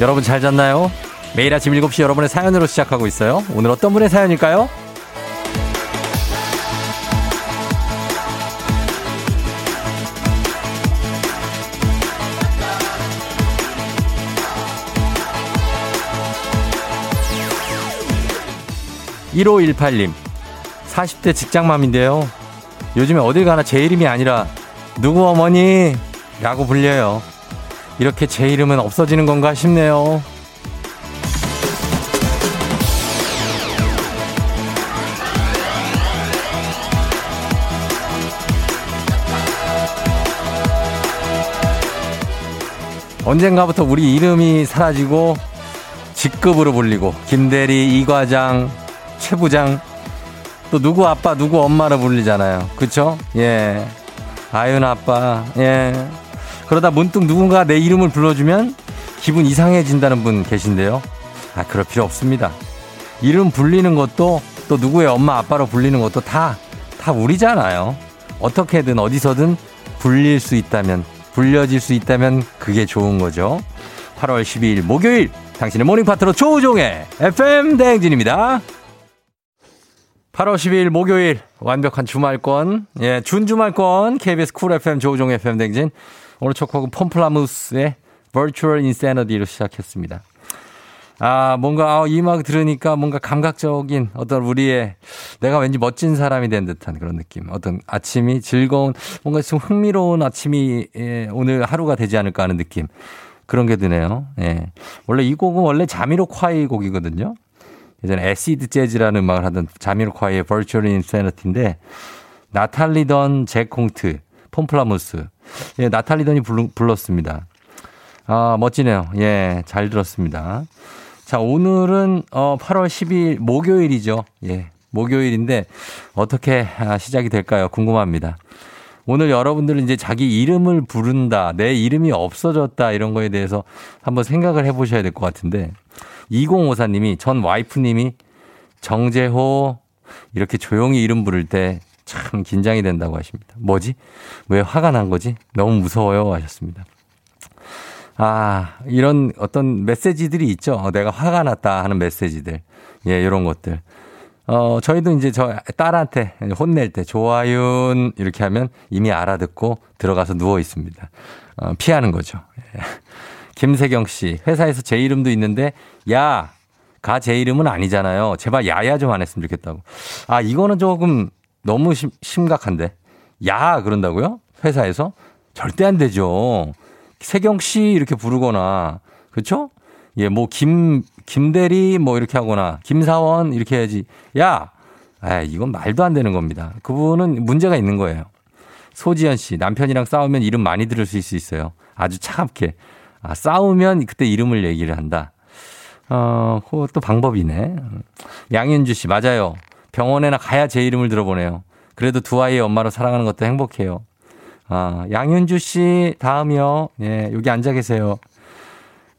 여러분 잘 잤나요? 매일 아침 7시 여러분의 사연으로 시작하고 있어요. 오늘 어떤 분의 사연일까요? 1518님, 40대 직장맘인데요. 요즘에 어딜 가나 제 이름이 아니라 누구 어머니? 라고 불려요. 이렇게 제 이름은 없어지는 건가 싶네요. 언젠가부터 우리 이름이 사라지고 직급으로 불리고 김대리, 이과장, 최부장 또 누구 아빠, 누구 엄마로 불리잖아요. 그쵸? 예. 아윤 아빠, 예. 그러다 문득 누군가 내 이름을 불러주면 기분 이상해진다는 분 계신데요. 아, 그럴 필요 없습니다. 이름 불리는 것도 또 누구의 엄마 아빠로 불리는 것도 다, 다 우리잖아요. 어떻게든 어디서든 불릴 수 있다면, 불려질 수 있다면 그게 좋은 거죠. 8월 12일 목요일 당신의 모닝 파트너 조우종의 FM 대행진입니다. 8월 12일 목요일 완벽한 주말권, 예, 준주말권 KBS 쿨 FM 조우종 FM 대행진 오늘 첫 곡은 폼플라무스의 Virtual Insanity로 시작했습니다. 아, 뭔가, 아, 이 음악 들으니까 뭔가 감각적인 어떤 우리의 내가 왠지 멋진 사람이 된 듯한 그런 느낌. 어떤 아침이 즐거운, 뭔가 좀 흥미로운 아침이 예, 오늘 하루가 되지 않을까 하는 느낌. 그런 게 드네요. 예. 원래 이 곡은 원래 자미로콰이 곡이거든요. 예전에 acid 재즈라는 음악을 하던 자미로콰이의 Virtual Insanity인데 나탈리 던 잭 콩트, 폼플라무스. 예, 나탈리던이 불렀습니다. 아, 멋지네요. 예, 잘 들었습니다. 자, 오늘은 어 8월 10일 목요일이죠. 예. 목요일인데 어떻게 아, 시작이 될까요? 궁금합니다. 오늘 여러분들은 이제 자기 이름을 부른다, 내 이름이 없어졌다 이런 거에 대해서 한번 생각을 해 보셔야 될 것 같은데 2054님이 전 와이프님이 정재호 이렇게 조용히 이름 부를 때 참 긴장이 된다고 하십니다. 뭐지? 왜 화가 난 거지? 너무 무서워요 하셨습니다. 아, 이런 어떤 메시지들이 있죠. 어, 내가 화가 났다 하는 메시지들. 예, 이런 것들. 어, 저희도 이제 저 딸한테 혼낼 때 조아윤 이렇게 하면 이미 알아듣고 들어가서 누워 있습니다. 어, 피하는 거죠. 예. 김세경 씨, 회사에서 제 이름도 있는데, 야, 가 제 이름은 아니잖아요. 제발 야야 좀 안 했으면 좋겠다고. 아, 이거는 조금 너무 심, 심각한데. 야, 그런다고요? 회사에서? 절대 안 되죠. 세경 씨 이렇게 부르거나 그렇죠? 예, 뭐 김 김대리 뭐 이렇게 하거나 김사원 이렇게 해야지. 야, 아, 이건 말도 안 되는 겁니다. 그분은 문제가 있는 거예요. 소지현 씨 남편이랑 싸우면 이름 많이 들을 수 있어요. 아주 차갑게. 아, 싸우면 그때 이름을 얘기를 한다. 어, 그것도 방법이네. 양현주 씨 맞아요. 병원에나 가야 제 이름을 들어보네요. 그래도 두 아이의 엄마로 살아가는 것도 행복해요. 아, 양현주 씨 다음이요. 예, 여기 앉아 계세요.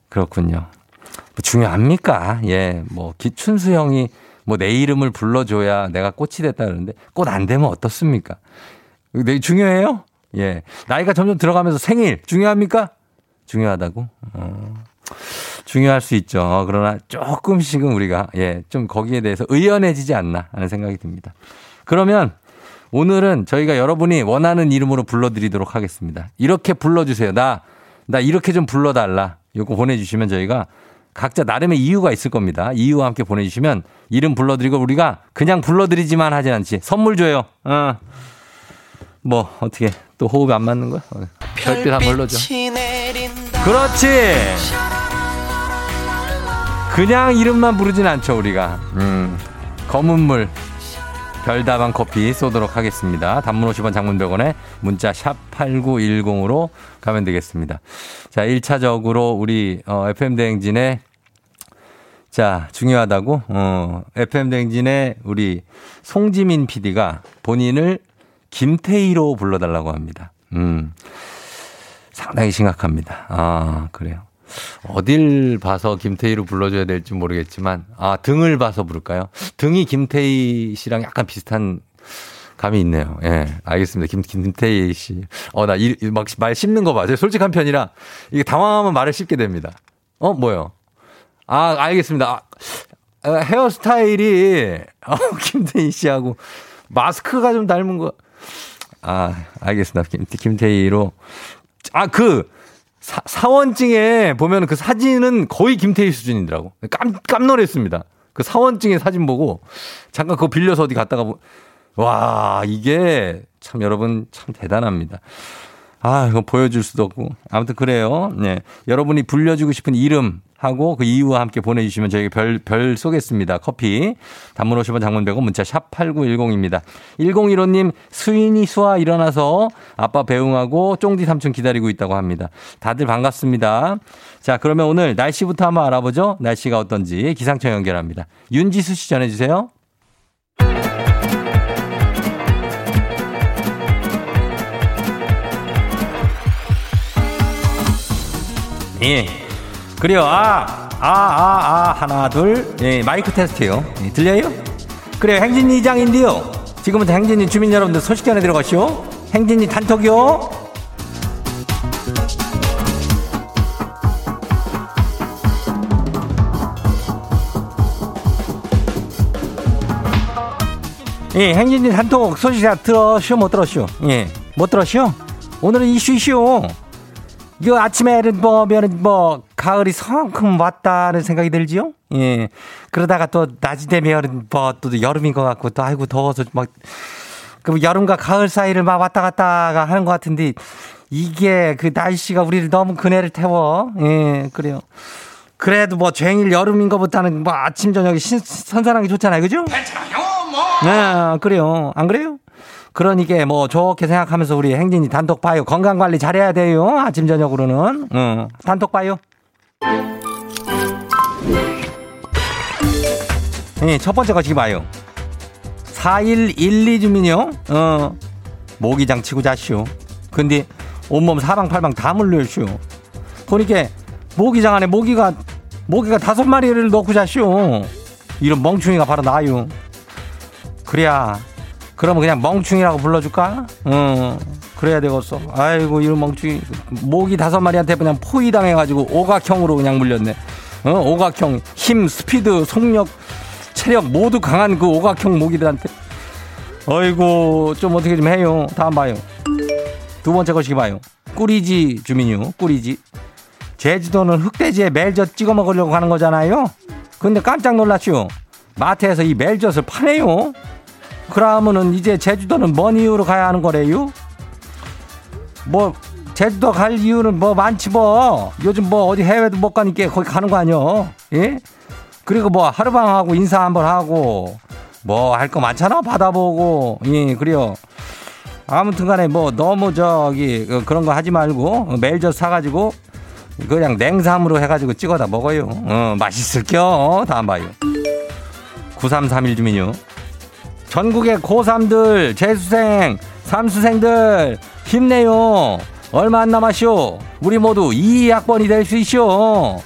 그렇군요. 뭐 중요합니까? 예, 뭐 기춘수 형이 뭐 내 이름을 불러줘야 내가 꽃이 됐다 그러는데 꽃 안 되면 어떻습니까? 내 중요해요? 예, 나이가 점점 들어가면서 생일 중요합니까? 중요하다고? 어, 중요할 수 있죠. 그러나 조금씩은 우리가 예, 좀 거기에 대해서 의연해지지 않나 하는 생각이 듭니다. 그러면 오늘은 저희가 여러분이 원하는 이름으로 불러드리도록 하겠습니다. 이렇게 불러주세요. 나, 나 이렇게 좀 불러달라. 이거 보내주시면 저희가 각자 나름의 이유가 있을 겁니다. 이유와 함께 보내주시면 이름 불러드리고 우리가 그냥 불러드리지만 하진 않지. 선물 줘요. 어. 뭐, 어떻게 또 호흡이 안 맞는 거야? 어. 별빛 한번 불러줘. 그렇지! 그냥 이름만 부르진 않죠, 우리가. 음. 검은 물. 별다방 커피 쏘도록 하겠습니다. 단문 50원 장문 100원에 문자 샵 8910으로 가면 되겠습니다. 자, 1차적으로 우리 어, FM 대행진의 자, 중요하다고 어, FM 대행진의 우리 송지민 PD가 본인을 김태희로 불러달라고 합니다. 음. 상당히 심각합니다. 아, 그래요. 어딜 봐서 김태희로 불러줘야 될지 모르겠지만, 아, 등을 봐서 부를까요? 등이 김태희 씨랑 약간 비슷한 감이 있네요. 예, 알겠습니다. 김, 김태희 씨. 어, 나막말 씹는 거 맞아요. 솔직한 편이라 이게 당황하면 말을 씹게 됩니다. 어, 뭐요? 아, 알겠습니다. 아, 헤어스타일이, 어, 김태희 씨하고 마스크가 좀 닮은 거. 아, 알겠습니다. 김, 김태희로. 아, 그, 사, 사원증에 보면 그 사진은 거의 김태희 수준이더라고. 깜, 깜놀했습니다. 그 사원증의 사진 보고 잠깐 그거 빌려서 어디 갔다가 보, 와, 이게 참 여러분 참 대단합니다. 아, 이거 보여줄 수도 없고. 아무튼 그래요. 네. 여러분이 불려주고 싶은 이름 하고 그 이유와 함께 보내주시면 저희가 별, 별 쏘겠습니다. 커피. 단문 50원 장문 100원 문자 샵 8910입니다. 1015님 수인이 수아 일어나서 아빠 배웅하고 쫑디 삼촌 기다리고 있다고 합니다. 다들 반갑습니다. 자, 그러면 오늘 날씨부터 한번 알아보죠. 날씨가 어떤지 기상청 연결합니다. 윤지수 씨 전해주세요. 예. 그래요. 아, 아, 아, 아, 하나, 둘. 예, 마이크 테스트요. 예, 들려요? 그래요. 행진이 이장인데요. 지금부터 행진이 주민 여러분들 소식 전해 들어가시오. 행진이 단톡이요. 예, 행진이 단톡 소식 다 들었쇼, 못 들었쇼? 예, 못 들었쇼? 오늘은 이슈 이슈. 이거 아침에는 보면은 뭐 가을이 성큼 왔다는 생각이 들지요? 예. 그러다가 또 낮이 되면 뭐또 여름인 것 같고 또 아이고 더워서 막 그 여름과 가을 사이를 막 왔다 갔다가 하는 것 같은데 이게 그 날씨가 우리를 너무 그네를 태워. 예, 그래요. 그래도 뭐 쟁일 여름인 것보다는 뭐 아침 저녁이 신, 선선한 게 좋잖아요. 그죠? 괜찮아요, 뭐. 네, 그래요. 안 그래요? 그러니까 뭐 좋게 생각하면서 우리 행진이 단톡 봐요. 건강 관리 잘해야 돼요. 아침 저녁으로는. 응. 단톡 봐요. 네, 첫 번째 거시기 봐요. 4112 주민요. 어. 모기장 치고 자시오. 근데 온몸 사방팔방 다 물려쇼. 보니까 모기장 안에 모기가 모기가 다섯 마리를 넣고 자시오. 이런 멍충이가 바로 나요. 그래야 그러면 그냥 멍충이라고 불러줄까? 어, 그래야 되겠어. 아이고, 이런 멍충이. 모기 다섯 마리한테 그냥 포위당해가지고 오각형으로 그냥 물렸네. 어, 오각형. 힘, 스피드, 속력, 체력 모두 강한 그 오각형 모기들한테. 아이고, 좀 어떻게 좀 해요. 다음 봐요. 두 번째 것이 봐요. 꾸리지 주민요, 꾸리지. 제주도는 흑돼지에 멜젓 찍어 먹으려고 하는 거잖아요. 근데 깜짝 놀랐죠. 마트에서 이 멜젓을 파네요. 그러면은 이제 제주도는 뭔 이유로 가야 하는 거래요? 뭐 제주도 갈 이유는 뭐 많지 뭐 요즘 뭐 어디 해외도 못 가니까 거기 가는 거 아니요? 예? 그리고 뭐 하루방하고 인사 한번 하고 뭐 할 거 많잖아 받아보고 예 그래요. 아무튼간에 뭐 너무 저기 그 그런 거 하지 말고 멜젓 사가지고 그냥 냉삼으로 해가지고 찍어다 먹어요. 어 맛있을 겨. 다음 봐요. 9331 주민요. 전국의 고3들, 재수생, 삼수생들, 힘내요. 얼마 안 남았쇼. 우리 모두 2학번이 될 수 있쇼.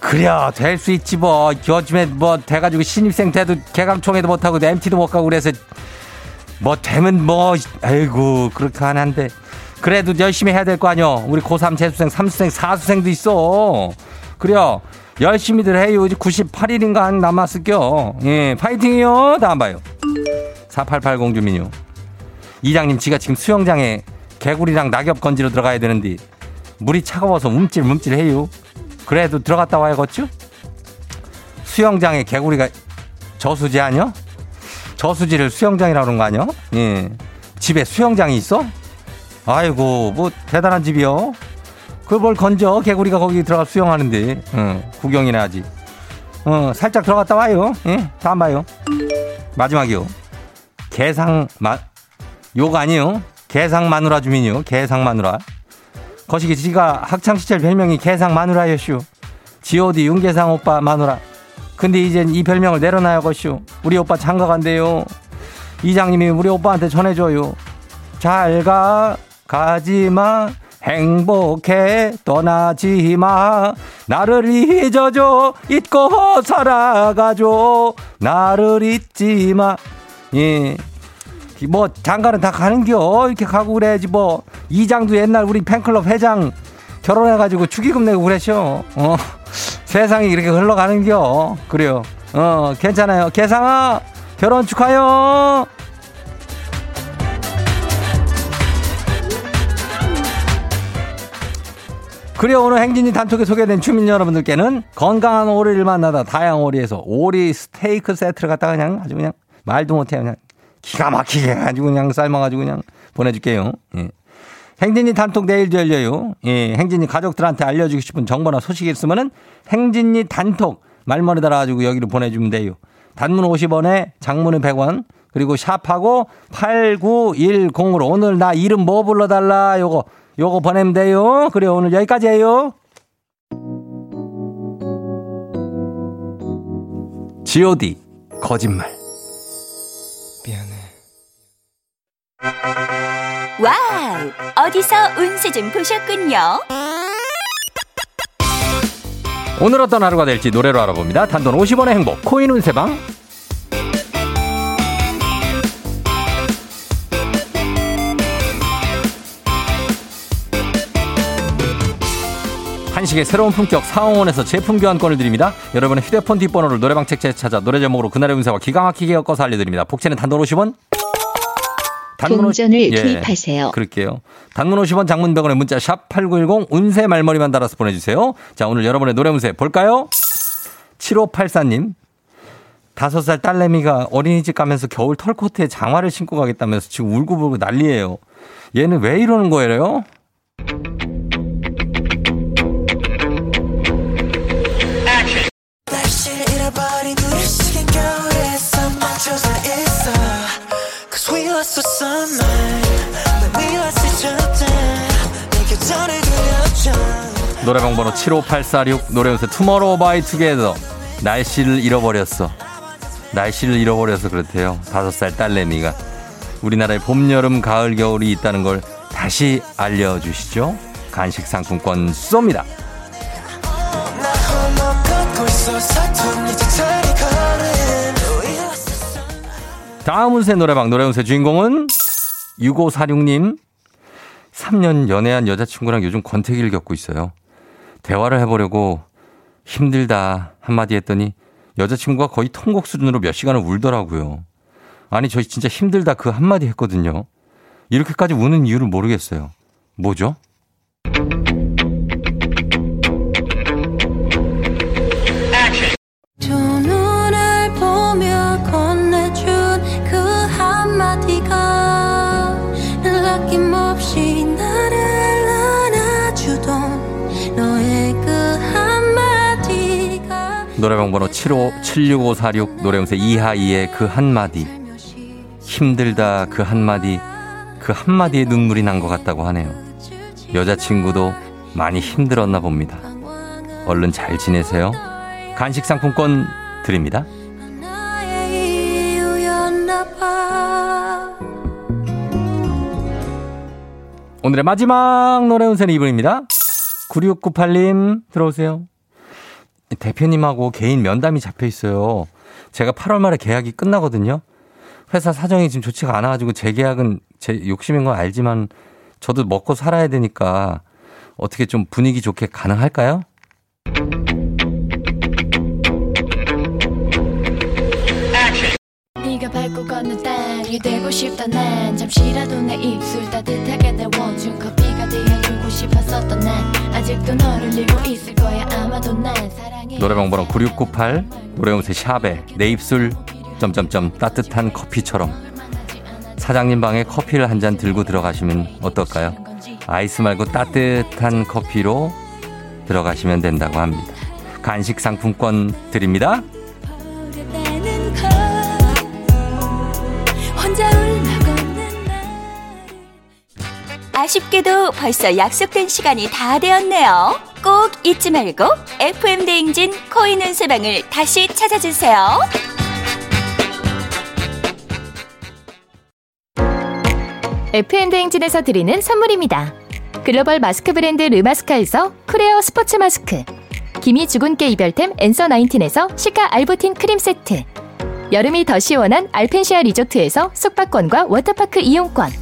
그래, 될 수 있지, 뭐. 요즘에 뭐, 돼가지고 신입생 때도 개강총회도 못하고 MT도 못 가고 그래서 뭐, 되면 뭐, 아이고, 그렇게 하는데. 그래도 열심히 해야 될 거 아니여. 우리 고3 재수생, 삼수생, 사수생도 있어. 그래요. 열심히들 해요. 이제 98일인가 남았을겨. 예, 파이팅이요. 다음 봐요. 4880 주민요. 이장님, 지가 지금 수영장에 개구리랑 낙엽 건지러 들어가야 되는데 물이 차가워서 움찔움찔 해요. 그래도 들어갔다 와야겠죠? 수영장에 개구리가 저수지 아니요? 저수지를 수영장이라고 그런 거 아니요? 예. 집에 수영장이 있어? 아이고, 뭐 대단한 집이요. 그걸 건져. 개구리가 거기 들어가 수영하는데. 어, 구경이나 하지 어 살짝 들어갔다 와요. 예 다음 봐요. 마지막이요. 개상 마 요거 아니요. 개상 마누라 주민이요. 개상 마누라. 거시기 지가 학창 시절 별명이 개상 마누라였슈. G.O.D 윤계상 오빠 마누라. 근데 이젠 이 별명을 내려놔야 것슈. 우리 오빠 장가 간대요. 이장님이 우리 오빠한테 전해줘요. 잘가 가지마 행복해 떠나지 마 나를 잊어줘 잊고 살아가줘 나를 잊지 마 예. 뭐 장가는 다 가는겨 이렇게 가고 그래야지 뭐 이장도 옛날 우리 팬클럽 회장 결혼해가지고 축의금 내고 그랬죠. 어. 세상이 이렇게 흘러가는겨. 그래요. 어, 괜찮아요. 개상아, 결혼 축하요. 그리고 오늘 행진이 단톡에 소개된 주민 여러분들께는 건강한 오리를 만나다 다양한 오리에서 오리 스테이크 세트를 갖다가 그냥 아주 그냥 말도 못해 그냥 기가 막히게 해가지고 그냥 삶아가지고 그냥 보내줄게요. 예. 행진이 단톡 내일도 열려요. 예, 행진이 가족들한테 알려주고 싶은 정보나 소식이 있으면은 행진이 단톡 말머리 달아가지고 여기로 보내주면 돼요. 단문 50원에 장문은 100원 그리고 샵하고 8910으로 오늘 나 이름 뭐 불러달라 요거 요거 보내면 돼요. 그래 오늘 여기까지예요. G.O.D. 거짓말. 미안해. 와우! 어디서 운세 좀 보셨군요. 오늘 어떤 하루가 될지 노래로 알아봅니다. 단돈 50원의 행복 코인 운세방. 한식의 새로운 품격 사홍원에서 제품 교환권을 드립니다. 여러분의 휴대폰 뒷번호를 노래방 책자에 찾아 노래 제목으로 그날의 운세와 기가 막히게 엮어서 알려드립니다. 복채는 단돈 50원. 동전을 오... 예, 투입하세요. 그럴게요. 단문 50원 장문 100원의 문자 샵 8910 운세 말머리만 달아서 보내주세요. 자 오늘 여러분의 노래 운세 볼까요? 7584님 5살 딸내미가 어린이집 가면서 겨울 털코트에 장화를 신고 가겠다면서 지금 울고불고 난리예요. 얘는 왜 이러는 거예요? 노래방 번호 75846 노래 연세 투모로우 바이 투게더 날씨를 잃어버렸어. 날씨를 잃어버려서 그렇대요. 다섯 살 딸내미가. 우리나라에 봄, 여름, 가을, 겨울이 있다는 걸 다시 알려주시죠. 간식 상품권 쏩니다 다음 운세 노래방 노래 운세 주인공은 6546님 3년 연애한 여자친구랑 요즘 권태기를 겪고 있어요. 대화를 해보려고 힘들다 한마디 했더니 여자친구가 거의 통곡 수준으로 몇 시간을 울더라고요. 아니, 저 진짜 힘들다 그 한마디 했거든요. 이렇게까지 우는 이유를 모르겠어요. 뭐죠? 노래방 번호 75, 76546 노래음새 이하이의 그 한마디. 힘들다 그 한마디. 그 한마디에 눈물이 난 것 같다고 하네요. 여자친구도 많이 힘들었나 봅니다. 얼른 잘 지내세요. 간식 상품권 드립니다. 오늘의 마지막 노래 운세는 이분입니다. 9698님 들어오세요. 대표님하고 개인 면담이 잡혀 있어요. 제가 8월 말에 계약이 끝나거든요. 회사 사정이 지금 좋지가 않아가지고 재계약은 제 욕심인 건 알지만 저도 먹고 살아야 되니까 어떻게 좀 분위기 좋게 가능할까요? 네가 밟고 걷는 싶었었던 난 아직도 너를 잃고 있을 거야 아마도 난 사랑해 노래방 번호 9698 노래음새 샵에 내 입술 점점점 따뜻한 커피처럼 사장님 방에 커피를 한 잔 들고 들어가시면 어떨까요? 아이스 말고 따뜻한 커피로 들어가시면 된다고 합니다. 간식 상품권 드립니다. 아쉽게도 벌써 약속된 시간이 다 되었네요. 꼭 잊지 말고 FM 대행진 코인 운세방을 다시 찾아주세요. FM 대행진에서 드리는 선물입니다. 글로벌 마스크 브랜드 르마스카에서 크레어 스포츠 마스크. 기미 주근깨 이별템 앤서 나인틴에서 시카 알부틴 크림 세트. 여름이 더 시원한 알펜시아 리조트에서 숙박권과 워터파크 이용권.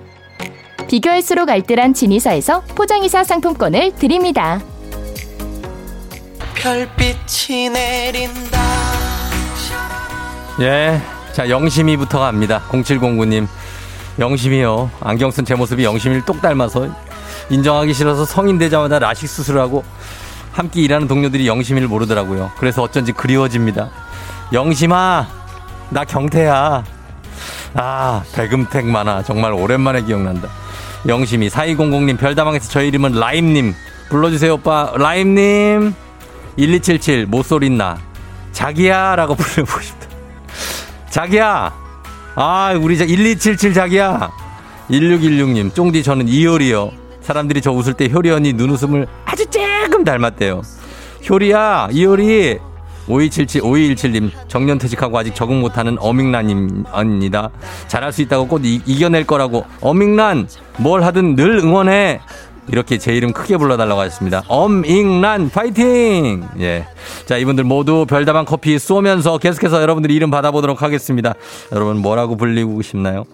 비교할수록 알뜰한 진이사에서 포장이사 상품권을 드립니다. 별빛이 내린다. 예. 자, 영심이부터 갑니다. 0709님. 영심이요. 안경 쓴 제 모습이 영심이를 똑 닮아서 인정하기 싫어서 성인 되자마자 라식 수술하고 함께 일하는 동료들이 영심이를 모르더라고요. 그래서 어쩐지 그리워집니다. 영심아, 나 경태야. 아, 배금택 만화. 정말 오랜만에 기억난다. 영심이 4200님 별다방에서 저 이름은 라임님. 불러주세요 오빠. 라임님. 1277 모쏠있나. 자기야 라고 불러보고 싶다. 자기야. 아 우리 1277 자기야. 1616님 쫑디 저는 이효리요. 사람들이 저 웃을 때 효리 언니 눈웃음을 아주 조금 닮았대요. 효리야 이효리 5277, 5217님, 정년 퇴직하고 아직 적응 못하는 어밍란입니다. 잘할 수 있다고 꼭 이, 겨낼 거라고. 어밍란, 뭘 하든 늘 응원해. 이렇게 제 이름 크게 불러달라고 하셨습니다. 엄잉란 파이팅! 예. 자, 이분들 모두 별다방 커피 쏘면서 계속해서 여러분들 이름 받아보도록 하겠습니다. 여러분 뭐라고 불리고 싶나요?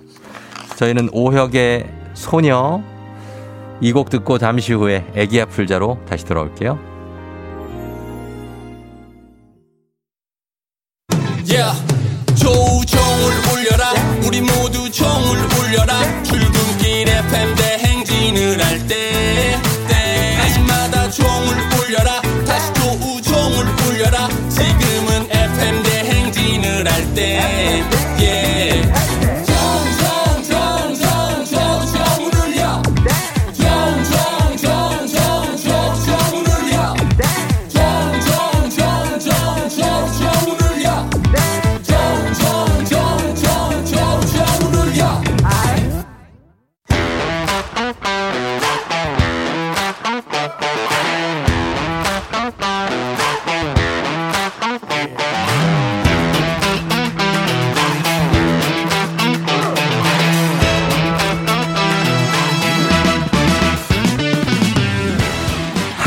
저희는 오혁의 소녀 이 곡 듣고 잠시 후에 애기야 풀자로 다시 돌아올게요. 대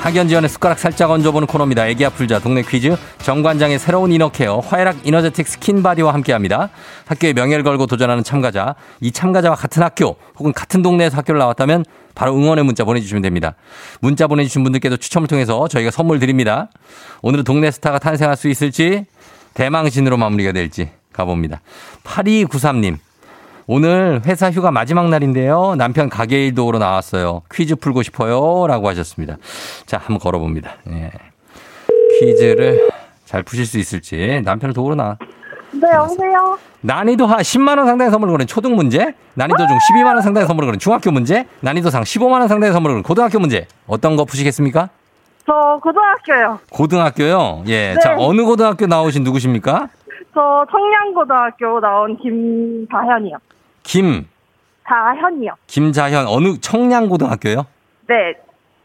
학연 지연에 숟가락 살짝 얹어보는 코너입니다. 애기야 풀자 동네 퀴즈 정관장의 새로운 inner care 화애락 이너제틱 스킨바디와 함께합니다. 학교에 명예를 걸고 도전하는 참가자 이 참가자와 같은 학교 혹은 같은 동네에서 학교를 나왔다면 바로 응원의 문자 보내주시면 됩니다. 문자 보내주신 분들께도 추첨을 통해서 저희가 선물 드립니다. 오늘은 동네 스타가 탄생할 수 있을지 대망신으로 마무리가 될지 가봅니다. 8293님 오늘 회사 휴가 마지막 날인데요. 남편 가게 일 도우러 나왔어요. 퀴즈 풀고 싶어요. 라고 하셨습니다. 자, 한번 걸어봅니다. 예. 퀴즈를 잘 푸실 수 있을지. 남편을 도우러 나. 네, 여보세요. 난이도 하 10만 원 상당의 선물을 거는 초등 문제, 난이도 중 12만 원 상당의 선물을 거는 중학교 문제, 난이도 상 15만 원 상당의 선물을 거는 고등학교 문제. 어떤 거 푸시겠습니까? 저 고등학교요. 고등학교요? 예. 네. 자, 어느 고등학교 나오신 누구십니까? 저 청량고등학교 나온 김다현이요. 김. 자현이요. 김자현 어느 청량고등학교요? 네.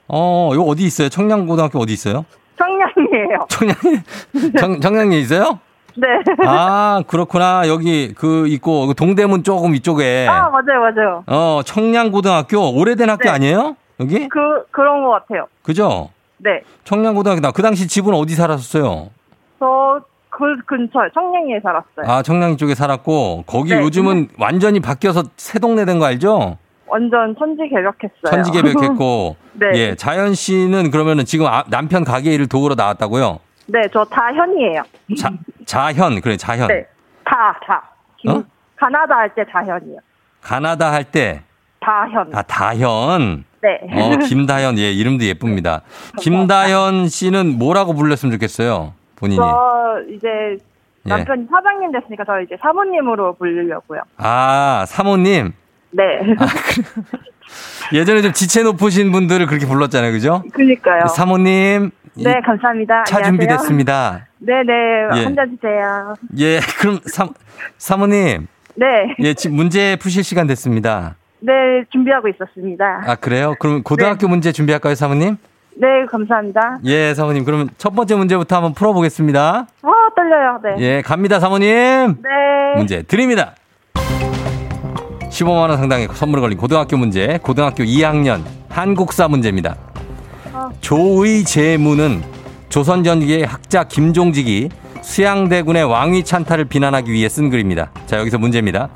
어, 이거 어디 있어요? 청량고등학교 어디 있어요? 청량이에요. 청량 청, 청량에 있어요? 네. 아, 그렇구나. 여기 그 있고 그 동대문 조금 이쪽에 아, 맞아요, 맞아요. 어, 청량고등학교 오래된 학교 네. 아니에요? 여기? 그, 그런 것 같아요. 그죠? 네. 청량고등학교. 그 당시 집은 어디 살았었어요? 저, 그 근처에, 청량리에 살았어요. 아, 청량 쪽에 살았고 거기 네. 요즘은 완전히 바뀌어서 새 동네 된 거 알죠? 완전 천지 개벽했어요. 천지 개벽했고 네. 예, 자연 씨는 그러면은 지금 아- 남편 가게 일을 도우러 나왔다고요? 네, 저 다현이에요. 자, 자현 그래 자현. 네. 다, 다. 김- 어? 가나다 할 때 다현이요. 가나다 할 때 다현. 아, 다현. 네. 어, 김다현 예, 이름도 예쁩니다. 김다현 씨는 뭐라고 불렀으면 좋겠어요? 본인이. 저 이제 예. 남편이 사장님 됐으니까 저 이제 사모님으로 불리려고요. 아, 사모님. 네. 예전에 좀 지체 높으신 분들을 그렇게 불렀잖아요. 그죠? 그니까요. 사모님. 이 네, 감사합니다. 차 안녕하세요. 준비됐습니다. 네네, 예. 한잔 주세요. 예, 그럼 사, 사모님. 네. 예, 지금 문제 푸실 시간 됐습니다. 네, 준비하고 있었습니다. 아, 그래요? 그럼 고등학교 문제 준비할까요, 사모님? 네, 감사합니다. 예, 사모님. 그러면 첫 번째 문제부터 한번 풀어보겠습니다. 아, 떨려요. 네. 예, 갑니다, 사모님. 네. 문제 드립니다. 15만원 상당의 선물 걸린 고등학교 문제, 고등학교 2학년 한국사 문제입니다. 조의 제무는 조선전기의 학자 김종직이 수양대군의 왕위 찬탈을 비난하기 위해 쓴 글입니다. 자, 여기서 문제입니다.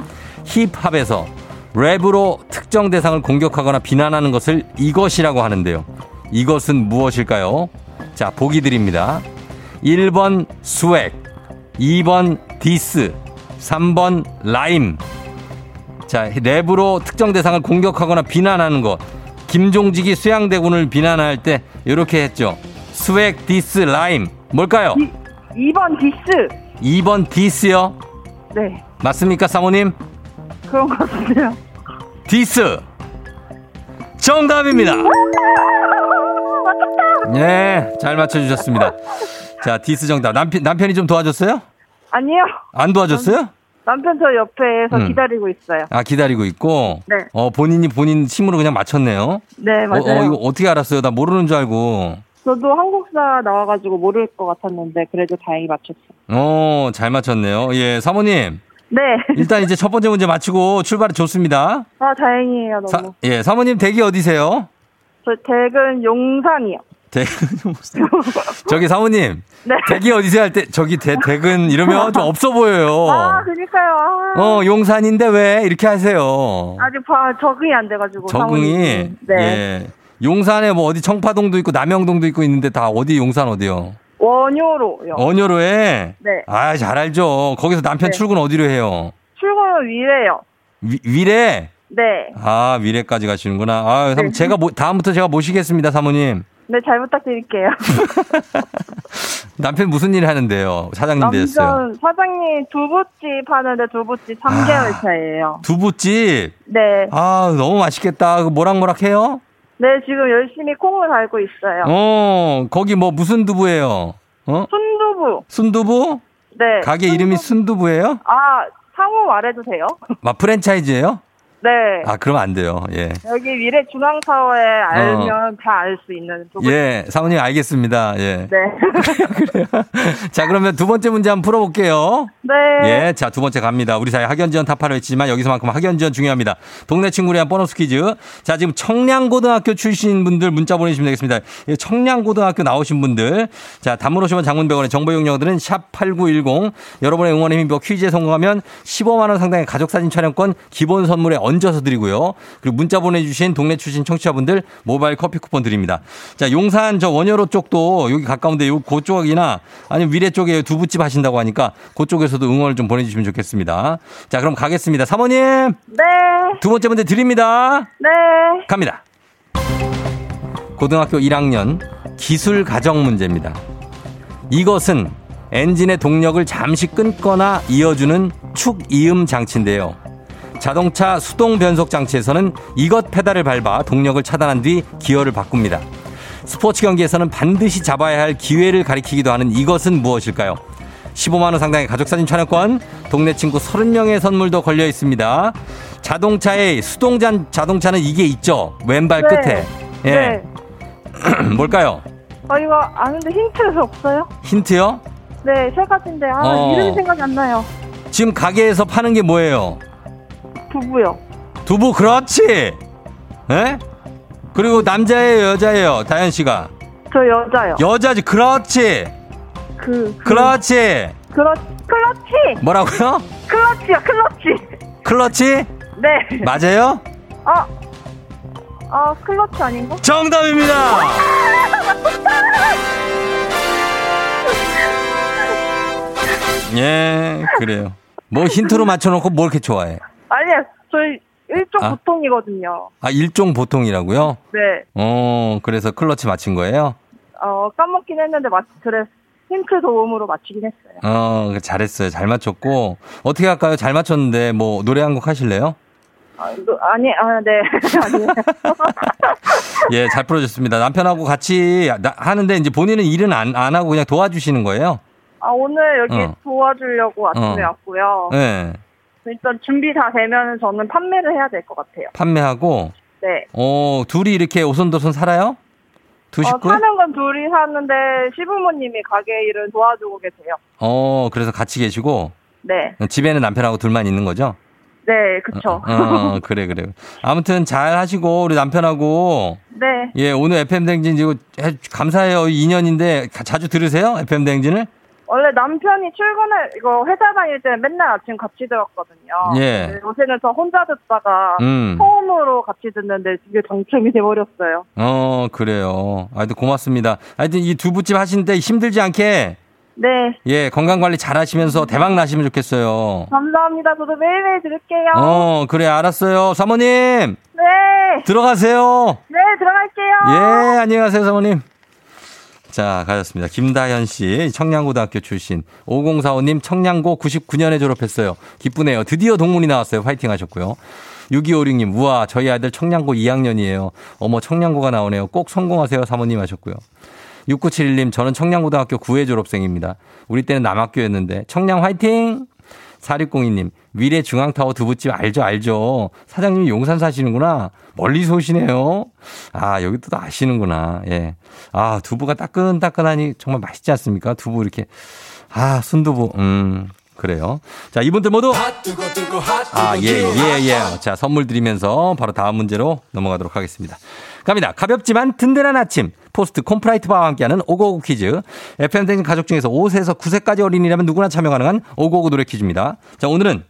힙합에서 랩으로 특정 대상을 공격하거나 비난하는 것을 이것이라고 하는데요. 이것은 무엇일까요? 자, 보기 드립니다. 1번 swag, 2번 디스, 3번 rhyme. 자, 랩으로 특정 대상을 공격하거나 비난하는 것. 김종직이 수양대군을 비난할 때 이렇게 했죠. swag, diss, rhyme. 뭘까요? 2번 디스. 2번 diss요. 네. 맞습니까, 사모님? 그런 것 같은데요. 디스. 정답입니다. 네, 잘 맞춰주셨습니다. 자, 디스 정답. 남편, 남편이 좀 도와줬어요? 아니요. 안 도와줬어요? 남편 저 옆에서 음. 기다리고 있어요. 아, 기다리고 있고. 네. 어, 본인이 본인 힘으로 그냥 맞췄네요. 네, 어, 맞아요. 어, 이거 어떻게 알았어요? 나 모르는 줄 알고. 저도 한국사 나와가지고 모를 것 같았는데 그래도 다행히 맞췄어요. 어, 잘 맞췄네요. 예, 사모님. 네. 일단 이제 첫 번째 문제 마치고 출발이 좋습니다. 아, 다행이에요, 너무. 사, 예, 사모님 댁이 어디세요? 저 댁은 용산이요. 댁, 저기 사모님. 네. 댁이 어디세요 할 때, 저기 댁, 댁은 이러면 좀 없어 보여요. 아, 그니까요. 아. 어, 용산인데 왜? 이렇게 하세요. 아직 봐, 적응이 안 돼가지고. 적응이. 사모님이. 네. 예. 용산에 뭐 어디 청파동도 있고 남영동도 있고 있는데 다 어디 용산 어디요? 원효로요. 언효로에? 네. 아, 잘 알죠. 거기서 남편 네. 출근 어디로 해요? 출근은 위래요. 위, 위례? 네. 아, 위례까지 가시는구나. 아, 그럼 네. 제가 모- 다음부터 제가 모시겠습니다, 사모님. 네, 잘 부탁드릴게요. 남편 무슨 일 하는데요? 사장님 되셨어요. 사장님 두부집 하는데 두부집 3개월 아. 차예요. 두부집. 네. 아, 너무 맛있겠다. 그 모락모락 해요? 네, 지금 열심히 콩을 달고 있어요. 어, 거기 뭐 무슨 두부예요? 어? 순두부. 순두부? 네. 가게 이름이 순두- 순두부예요? 아, 상호 말해도 돼요? 막 프랜차이즈예요? 네. 아, 그러면 안 돼요. 예. 여기 위례 중앙타워에 알면 다알 수 있는. 어. 예, 사모님 알겠습니다. 예. 네. 자, 그러면 두 번째 문제 한번 풀어볼게요. 네. 예, 자, 두 번째 갑니다. 우리 사회 학연지원 타파를 했지만 여기서만큼 학연지원 중요합니다. 동네 친구를 위한 보너스 퀴즈. 자, 지금 청량고등학교 출신 분들 문자 보내주시면 되겠습니다. 예, 청량고등학교 나오신 분들. 자, 단문 오시면 장문병원의 정보 용역들은 샵8910. 여러분의 응원의 힘입어 퀴즈에 성공하면 15만원 상당의 가족사진 촬영권 기본 선물에 얹어서 드리고요. 그리고 문자 보내주신 동네 출신 청취자분들 모바일 커피 쿠폰 드립니다. 자, 용산 저 원효로 쪽도 여기 가까운데 요 그쪽이나 아니면 위례 쪽에 두부집 하신다고 하니까 그쪽에서도 응원을 좀 보내주시면 좋겠습니다. 자, 그럼 가겠습니다. 사모님 네. 두 번째 문제 드립니다. 네. 갑니다. 고등학교 1학년 기술 가정 문제입니다. 이것은 엔진의 동력을 잠시 끊거나 이어주는 축 이음 장치인데요. 자동차 수동 변속 장치에서는 이것 페달을 밟아 동력을 차단한 뒤 기어를 바꿉니다. 스포츠 경기에서는 반드시 잡아야 할 기회를 가리키기도 하는 이것은 무엇일까요? 15만원 상당의 가족사진 촬영권, 동네 친구 30명의 선물도 걸려 있습니다. 자동차에 수동잔 자동차는 이게 있죠? 왼발 네. 끝에. 예. 네. 뭘까요? 아, 이거 아는데 힌트가 없어요? 힌트요? 네, 세 가지인데, 아, 어. 이름이 생각이 안 나요. 지금 가게에서 파는 게 뭐예요? 두부요. 두부, 그렇지! 예? 그리고 남자예요, 여자예요, 다현 씨가? 저 여자요. 여자지, 그렇지! 그, 그, 그렇지! 그렇, 클러치! 뭐라고요? 클러치요, 클러치! 클러치? 네. 맞아요? 어, 어, 클러치 아닌가? 정답입니다! 예, 그래요. 뭐 힌트로 맞춰놓고 뭘 이렇게 좋아해? 아니요, 저희 일종 아. 보통이거든요. 아, 일종 보통이라고요? 네. 어, 그래서 클러치 맞힌 거예요? 어, 까먹긴 했는데, 맞, 그래, 힌트 도움으로 맞추긴 했어요. 어, 잘했어요. 잘 맞췄고. 어떻게 할까요? 잘 맞췄는데, 뭐, 노래 한 곡 하실래요? 아, 너- 아니, 아, 네. 아니에요. 예, 잘 풀어줬습니다. 남편하고 같이 나- 하는데, 이제 본인은 일은 안, 안 하고 그냥 도와주시는 거예요? 아, 오늘 여기 어. 도와주려고 아침에 어. 왔고요. 네. 일단 준비 다 되면 저는 판매를 해야 될 것 같아요. 판매하고, 네. 어, 둘이 이렇게 오손도손 살아요? 두 어? 사는 건 둘이 사는데 시부모님이 가게 일을 도와주고 계세요. 어, 그래서 같이 계시고, 네. 집에는 남편하고 둘만 있는 거죠? 네, 그쵸. 어, 그래, 그래. 아무튼 잘 하시고, 우리 남편하고, 네. 예, 오늘 FM대행진 이거 해- 감사해요. 2년인데 자주 들으세요? FM대행진을? 원래 남편이 출근을, 이거 회사 다닐 때 맨날 아침 같이 들었거든요. 예. 네, 요새는 저 혼자 듣다가 음. 처음으로 같이 듣는데 이게 당첨이 돼버렸어요. 어, 그래요. 하여튼 고맙습니다. 하여튼 이 두부집 하시는데 힘들지 않게, 네. 예, 건강 관리 잘 하시면서 대박 나시면 좋겠어요. 감사합니다. 저도 매일매일 들을게요. 어, 그래, 알았어요. 사모님, 네. 들어가세요. 네, 들어갈게요. 예, 안녕히 가세요, 사모님. 자, 가셨습니다. 김다현 씨, 청량고등학교 출신. 5045님, 청량고 99년에 졸업했어요. 기쁘네요. 드디어 동문이 나왔어요. 파이팅 하셨고요. 6256님, 우와, 저희 아들 청량고 2학년이에요. 어머, 청량고가 나오네요. 꼭 성공하세요, 사모님 하셨고요. 6971님, 저는 청량고등학교 9회 졸업생입니다. 우리 때는 남학교였는데, 청량 화이팅! 4602님, 위례 중앙타워 두부집 알죠, 알죠. 사장님이 용산 사시는구나. 멀리서 오시네요. 아, 여기 또 아시는구나. 예. 아, 두부가 따끈따끈하니 정말 맛있지 않습니까? 두부 이렇게. 아, 순두부. 음, 그래요. 자, 이분들 모두. 아, 예, 예, 예. 자, 선물 드리면서 바로 다음 문제로 넘어가도록 하겠습니다. 갑니다. 가볍지만 든든한 아침. 포스트 콘푸라이트 바와 함께하는 오고오고 퀴즈. FM댕진 가족 중에서 5세에서 9세까지 어린이라면 누구나 참여 가능한 오고오고 노래 퀴즈입니다. 자, 오늘은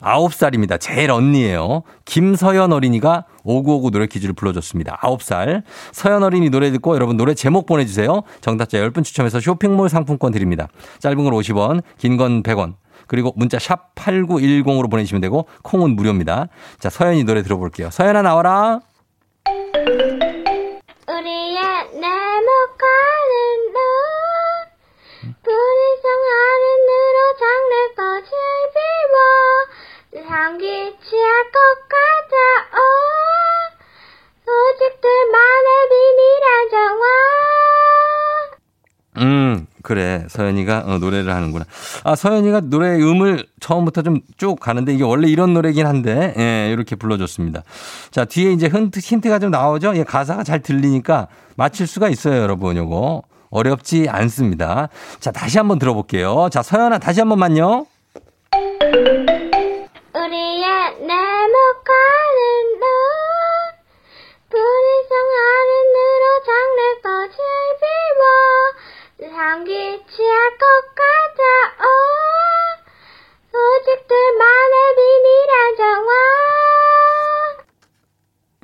9살입니다. 제일 언니예요. 김서연 어린이가 오구오구 노래 퀴즈를 불러줬습니다. 9살. 서연 어린이 노래 듣고 여러분 노래 제목 보내주세요. 정답자 10분 추첨해서 쇼핑몰 상품권 드립니다. 짧은 건 50원, 긴 건 100원. 그리고 문자 샵 8910으로 보내주시면 되고 콩은 무료입니다. 자, 서연이 노래 들어볼게요. 서연아 나와라. 향기 취할 것 같아 어 소식들만의 비밀한 정화 음, 그래. 서연이가 어, 노래를 하는구나. 아, 서연이가 노래 음을 처음부터 좀 쭉 가는데 이게 원래 이런 노래긴 한데, 예, 이렇게 불러줬습니다. 자, 뒤에 이제 힌트, 힌트가 좀 나오죠? 예, 가사가 잘 들리니까 맞힐 수가 있어요, 여러분. 요거. 어렵지 않습니다. 자, 다시 한번 들어볼게요. 자, 서연아, 다시 한 번만요. 우리의 네모가는 눈 분이성 하늘으로 장래까지 비워 향기 취할 것 같아 어 소식들만의 비밀한 정화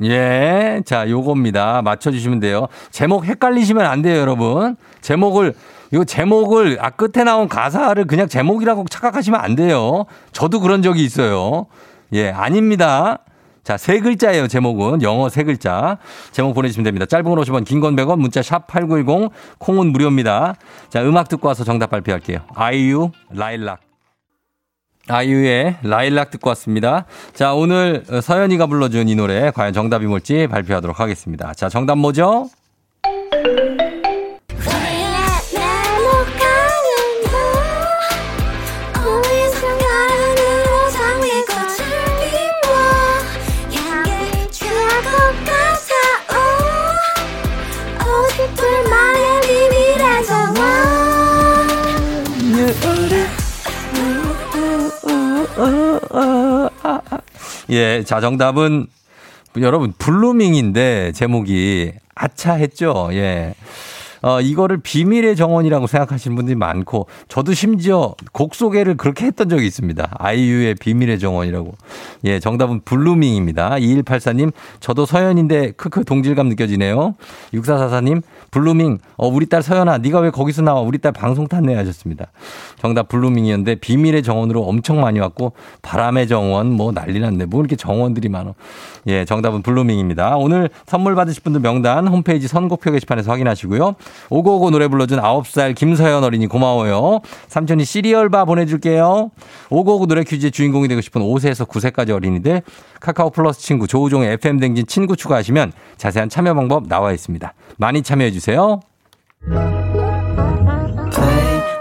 예, 자, 요겁니다. 맞춰주시면 돼요. 제목 헷갈리시면 안 돼요, 여러분. 제목을, 요 제목을, 아, 끝에 나온 가사를 그냥 제목이라고 착각하시면 안 돼요. 저도 그런 적이 있어요. 예, 아닙니다. 자, 세 글자예요, 제목은. 영어 세 글자. 제목 보내주시면 됩니다. 짧은 건 50원, 긴 건 100원, 문자 샵 8910, 콩은 무료입니다. 자, 음악 듣고 와서 정답 발표할게요. 아이유, 라일락. 아이유의 라일락 듣고 왔습니다. 자, 오늘 서연이가 불러준 이 노래 과연 정답이 뭘지 발표하도록 하겠습니다. 자, 정답 뭐죠? 예, 자, 정답은 여러분, 블루밍인데 제목이 아차 했죠? 예. 어, 이거를 비밀의 정원이라고 생각하시는 분들이 많고, 저도 심지어 곡 소개를 그렇게 했던 적이 있습니다. 아이유의 비밀의 정원이라고. 예, 정답은 블루밍입니다. 2184님, 저도 서연인데 크크 동질감 느껴지네요. 6444님, 블루밍, 어, 우리 딸 서연아, 네가 왜 거기서 나와? 우리 딸 방송 탔네 하셨습니다. 정답 블루밍이었는데 비밀의 정원으로 엄청 많이 왔고, 바람의 정원, 뭐 난리 났네. 뭐 이렇게 정원들이 많어. 예, 정답은 블루밍입니다. 오늘 선물 받으실 분들 명단 홈페이지 선곡표 게시판에서 확인하시고요. 오고오고 노래 불러준 9살 김서연 어린이 고마워요. 삼촌이 시리얼바 보내줄게요. 오고오고 노래 퀴즈의 주인공이 되고 싶은 5세에서 9세까지 어린이들 카카오 플러스 친구 조우종의 FM 대행진 친구 추가하시면 자세한 참여 방법 나와 있습니다. 많이 참여해 주세요.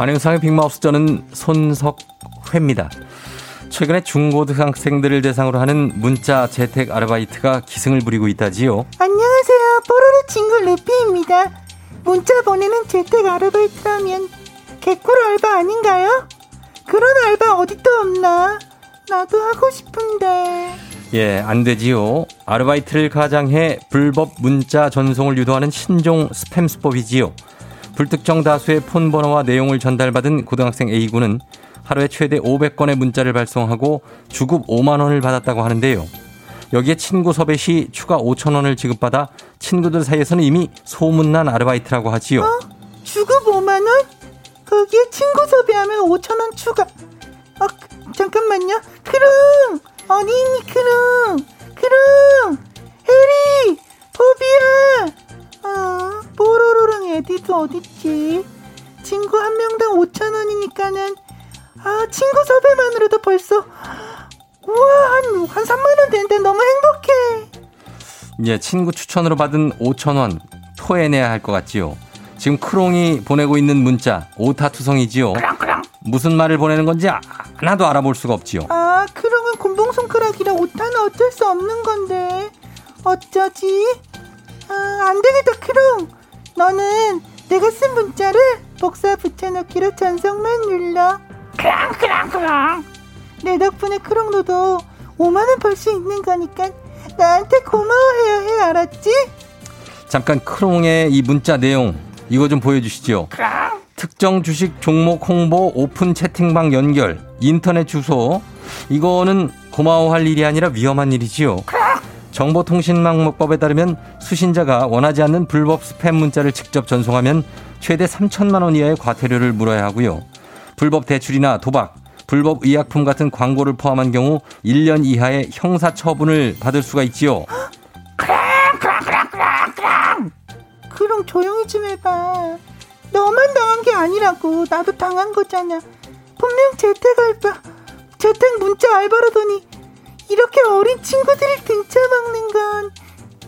안녕상의 빅마우스 저는 손석회입니다. 최근에 중고등학생들을 대상으로 하는 문자 재택 아르바이트가 기승을 부리고 있다지요. 안녕하세요. 뽀로로 친구 루피입니다. 문자 보내는 재택 아르바이트라면 개꿀 알바 아닌가요? 그런 알바 어디도 없나? 나도 하고 싶은데. 예, 안 되지요. 아르바이트를 가장해 불법 문자 전송을 유도하는 신종 스팸 수법이지요. 불특정 다수의 폰 번호와 내용을 전달받은 고등학생 A군은 하루에 최대 500건의 문자를 발송하고 주급 5만 원을 받았다고 하는데요. 여기에 친구 섭외 시 추가 5천 원을 지급받아 친구들 사이에서는 이미 소문난 아르바이트라고 하지요. 어? 주급 5만 원? 거기에 친구 섭외하면 5천 원 추가. 어, 잠깐만요. 어디 있니 크롱? 크롱! 해리! 포비야! 어, 뽀로로랑 에디도 어딨지? 친구 한 명당 5천 원이니까는 아 친구 섭외만으로도 벌써 우와 한, 한 3만 원 되는데 너무 행복해. 예, 친구 추천으로 받은 5천 원 토해내야 할 것 같지요. 지금 크롱이 보내고 있는 문자 오타투성이지요. 무슨 말을 보내는 건지 하나도 알아볼 수가 없지요. 아 크롱은 곤봉손가락이라 오타는 어쩔 수 없는 건데 어쩌지? 아, 안 되겠다, 크롱. 너는 내가 쓴 문자를 복사 붙여넣기로 전송만 눌러. 크롱, 크롱, 크롱. 내 덕분에 크롱 너도 5만원 벌 수 있는 거니까 나한테 고마워해야 해, 알았지? 잠깐 크롱의 이 문자 내용, 이거 좀 보여주시죠. 크롱. 특정 주식 종목 홍보 오픈 채팅방 연결, 인터넷 주소. 이거는 고마워할 일이 아니라 위험한 일이지요. 크롱. 정보통신망법에 따르면 수신자가 원하지 않는 불법 스팸 문자를 직접 전송하면 최대 3천만 원 이하의 과태료를 물어야 하고요. 불법 대출이나 도박, 불법 의약품 같은 광고를 포함한 경우 1년 이하의 형사 처분을 받을 수가 있지요. 그럼 조용히 좀 해봐. 너만 당한 게 아니라고. 나도 당한 거잖아. 분명 재택 알바, 재택 문자 알바라더니 이렇게 어린 친구들을 등쳐먹는 건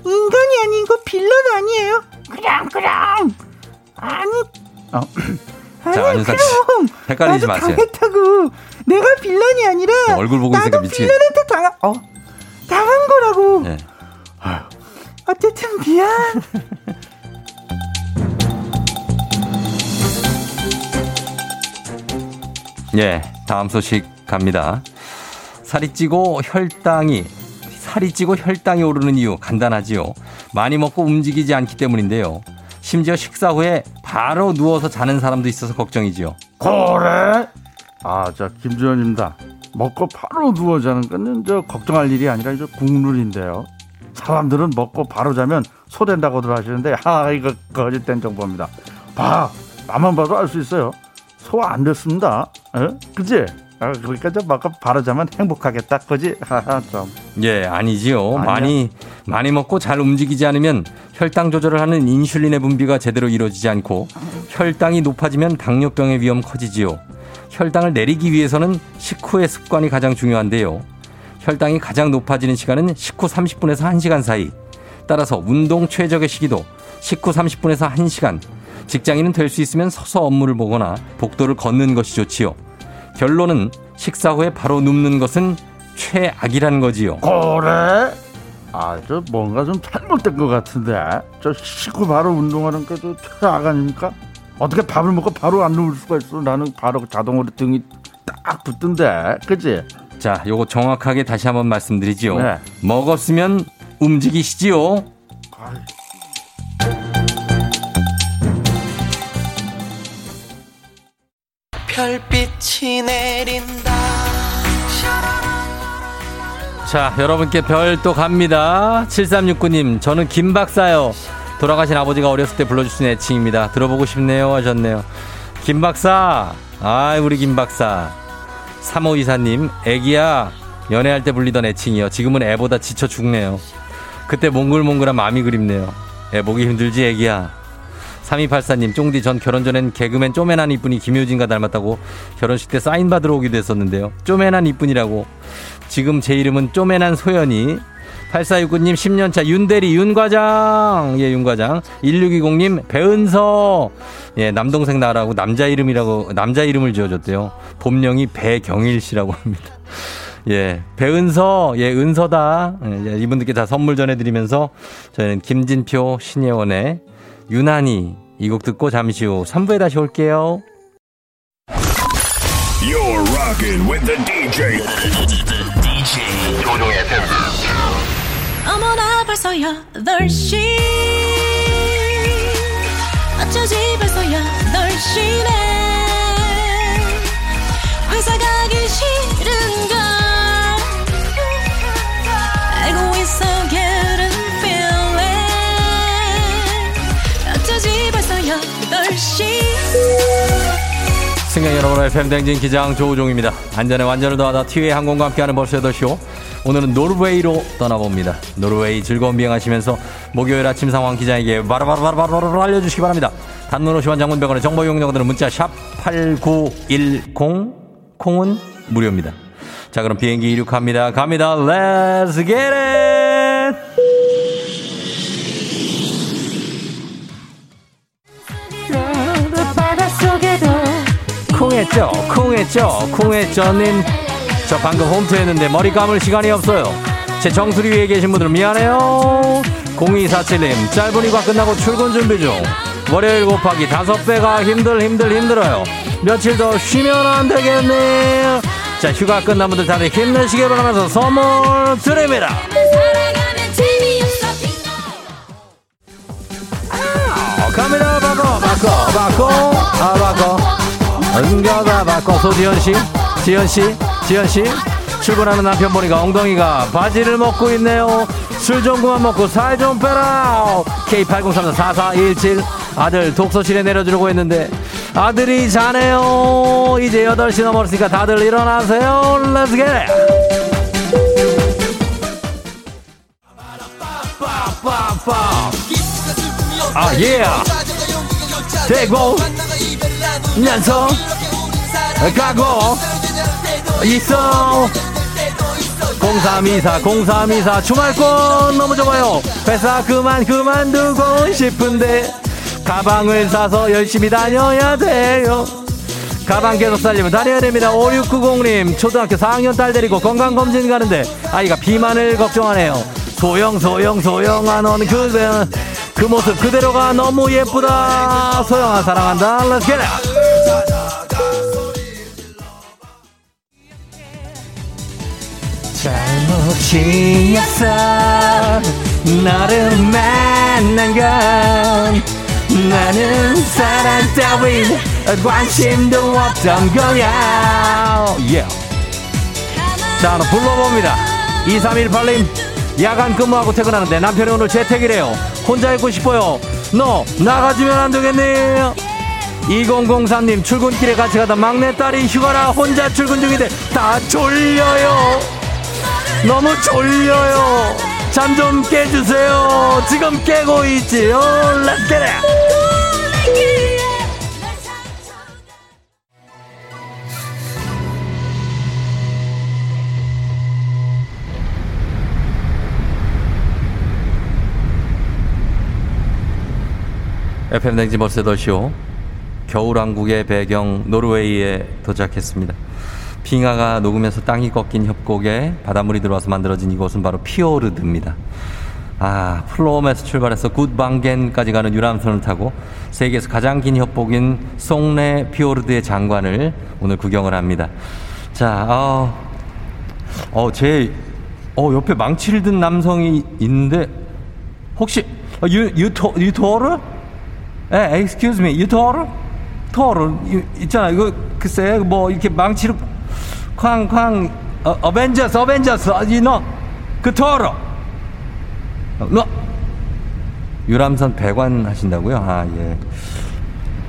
인간이 아니고 빌런 아니에요? 그럼 그럼 아니 어. 자, 안윤상 씨. 헷갈리지 나도 마세요. 당했다고. 내가 빌런이 아니라 얼굴 보고 나도 미치겠 빌런한테 당한 어 당한 거라고. 네. 어쨌든 미안. 예, 다음 소식 갑니다. 살이 찌고 혈당이 살이 찌고 혈당이 오르는 이유 간단하지요. 많이 먹고 움직이지 않기 때문인데요. 심지어 식사 후에 바로 누워서 자는 사람도 있어서 걱정이지요. 그래? 아, 저 김주현입니다. 먹고 바로 누워 자는 저 걱정할 일이 아니라 저 국룰인데요. 사람들은 먹고 바로 자면 소된다고들 하시는데 아 이거 거짓된 정보입니다. 봐, 나만 봐도 알 수 있어요. 소안 됐습니다. 에? 그지? 아, 그러니까 좀 먹고 바로 자면 행복하겠다, 그지? 하하, 좀. 예, 아니지요. 아니야? 많이, 많이 먹고 잘 움직이지 않으면 혈당 조절을 하는 인슐린의 분비가 제대로 이루어지지 않고 혈당이 높아지면 당뇨병의 위험 커지지요. 혈당을 내리기 위해서는 식후의 습관이 가장 중요한데요. 혈당이 가장 높아지는 시간은 식후 30분에서 1시간 사이. 따라서 운동 최적의 시기도 식후 30분에서 1시간. 직장인은 될 수 있으면 서서 업무를 보거나 복도를 걷는 것이 좋지요. 결론은 식사 후에 바로 눕는 것은 최악이라는 거지요. 그래? 아, 저 뭔가 좀 잘못된 것 같은데. 저 식후 바로 운동하는 게 저 최악 아닙니까? 어떻게 밥을 먹고 바로 안 누울 수가 있어? 나는 바로 자동으로 등이 딱 붙던데. 그지? 자, 요거 정확하게 다시 한번 말씀드리지요. 네. 먹었으면 움직이시지요. 아이. 별빛이 내린다. 자, 여러분께 별 또 갑니다. 7369님, 저는 김 박사요. 돌아가신 아버지가 어렸을 때 불러주신 애칭입니다. 들어보고 싶네요. 하셨네요. 김 박사. 아, 우리 김 박사. 3호 이사님, 애기야. 연애할 때 불리던 애칭이요. 지금은 애보다 지쳐 죽네요. 그때 몽글몽글한 마음이 그립네요. 애 보기 힘들지, 애기야. 3284님, 쫑디 전 결혼 전엔 개그맨 쪼매난 이쁜이 김효진과 닮았다고 결혼식 때 사인 받으러 오기도 했었는데요. 쪼매난 이쁜이라고. 지금 제 이름은 쪼매난 소연이. 8469님 10년차 윤대리 윤과장. 예 윤과장. 1620님 배은서. 예 남동생 나라고 남자 이름이라고 남자 이름을 지어줬대요. 본명이 배경일 씨라고 합니다. 예 배은서. 예 은서다. 예, 이분들께 다 선물 전해드리면서 저희는 김진표 신예원의 유난히 이 곡 듣고 잠시 후 3부에 다시 올게요. You're rocking with the DJ. DJ 조종의 팬. 어머나 벌써 8시 어쩌지 벌써 8시네 회사 가기 싫은걸 알고 있어 getting 8시 승객 여러분의 팬댕진 기장 조우종입니다. 안전에 완전을 더하다 티웨이 항공과 함께하는 벌써 8시오. 오늘은 노르웨이로 떠나봅니다. 노르웨이 즐거운 비행하시면서 목요일 아침 상황 기자에게 바로바로바로바로 알려주시기 바랍니다. 단문 50원 장문병원의 정보 이용료들은 문자 샵 8910 콩은 무료입니다. 자 그럼 비행기 이륙합니다. 갑니다. Let's get it! 콩했죠 콩했죠 콩했죠님 저 방금 홈트 했는데 머리 감을 시간이 없어요. 제 정수리 위에 계신 분들 미안해요. 0247님, 짧은 휴가 끝나고 출근 준비 중. 월요일 곱하기 다섯 배가 힘들, 힘들, 힘들어요. 며칠 더 쉬면 안 되겠네. 자, 휴가 끝난 분들 다들 힘내시길 바라면서 선물 드립니다. 카메라 바꿔, 바꿔, 바꿔, 아, 바꿔. 응가가 바꿔. 소지현 씨, 지현 씨. 지현 씨 출근하는 남편 보니까 엉덩이가 바지를 먹고 있네요. 술 좀 그만 먹고 살 좀 빼라. K80344417 아들 독서실에 내려주려고 했는데 아들이 자네요. 이제 8시 넘었으니까 다들 일어나세요. Get it. 아, 예. 대고, 연성, 가고, 있어. 0324 0324 주말권 너무 좋아요. 회사 그만 그만두고 싶은데 가방을 사서 열심히 다녀야 돼요. 가방 계속 살리면 다녀야 됩니다. 5690님 초등학교 4학년 딸 데리고 건강검진 가는데 아이가 비만을 걱정하네요. 소영 소영 소영아 넌그 그 모습 그대로가 너무 예쁘다. 소영아 사랑한다. Let's 잘못이었어. 너를 만난 건 나는 사랑 따윈 관심도 없던 거야. Yeah. 자 하나 불러봅니다. 2318님 야간 근무하고 퇴근하는데 남편이 오늘 재택이래요. 혼자 있고 싶어요. 너 나가주면 안 되겠네 2003님 출근길에 같이 가다 막내딸이 휴가라 혼자 출근 중인데 다 졸려요. 너무 졸려요. 잠 좀 깨주세요. 지금 깨고 있지요. Let's get it. FM 대행진 버스 더쇼 겨울왕국의 배경 노르웨이에 도착했습니다. 빙하가 녹으면서 땅이 꺾인 협곡에 바닷물이 들어와서 만들어진 이곳은 바로 피오르드입니다. 아, 플롬에서 출발해서 구드방엔까지 가는 유람선을 타고 세계에서 가장 긴 협곡인 송네 피오르드의 장관을 오늘 구경을 합니다. 자, 어, 어, 제, 어, 옆에 망치를 든 남성이 있는데, 혹시, 유, 유토, 유토르? 에, excuse me, 유토르? 토르, 있잖아, 이거, 글쎄, 뭐, 이렇게 망치로, 쾅, 쾅, 어, 어벤져스, 어벤져스, you know, 그 토르. 너 유람선 배관 하신다고요? 아, 예.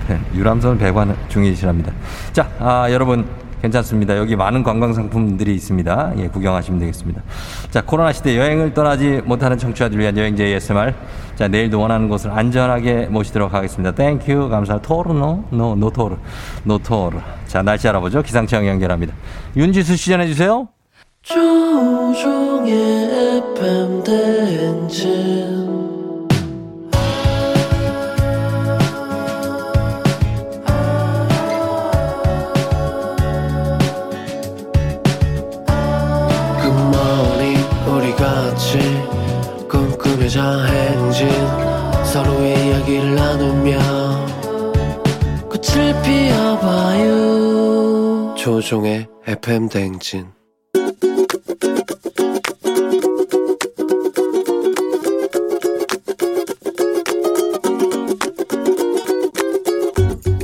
네, 유람선 배관 중이시랍니다. 자, 아, 여러분 괜찮습니다. 여기 많은 관광 상품들이 있습니다. 예, 구경하시면 되겠습니다. 자, 코로나 시대 여행을 떠나지 못하는 청취자들 위한 여행제 ASMR. 자, 내일도 원하는 곳을 안전하게 모시도록 하겠습니다. Thank you. 감사합니다. 토르, No? No, no 토르. No 토르. 자, 날씨 알아보죠. 기상청 연결합니다. 윤지수 씨 전해주세요. 조우종의 FM 대행진 꿈꾸며자 행진 서로의 이야기를 나누며 꽃을 피워봐요 조종의 FM 대행진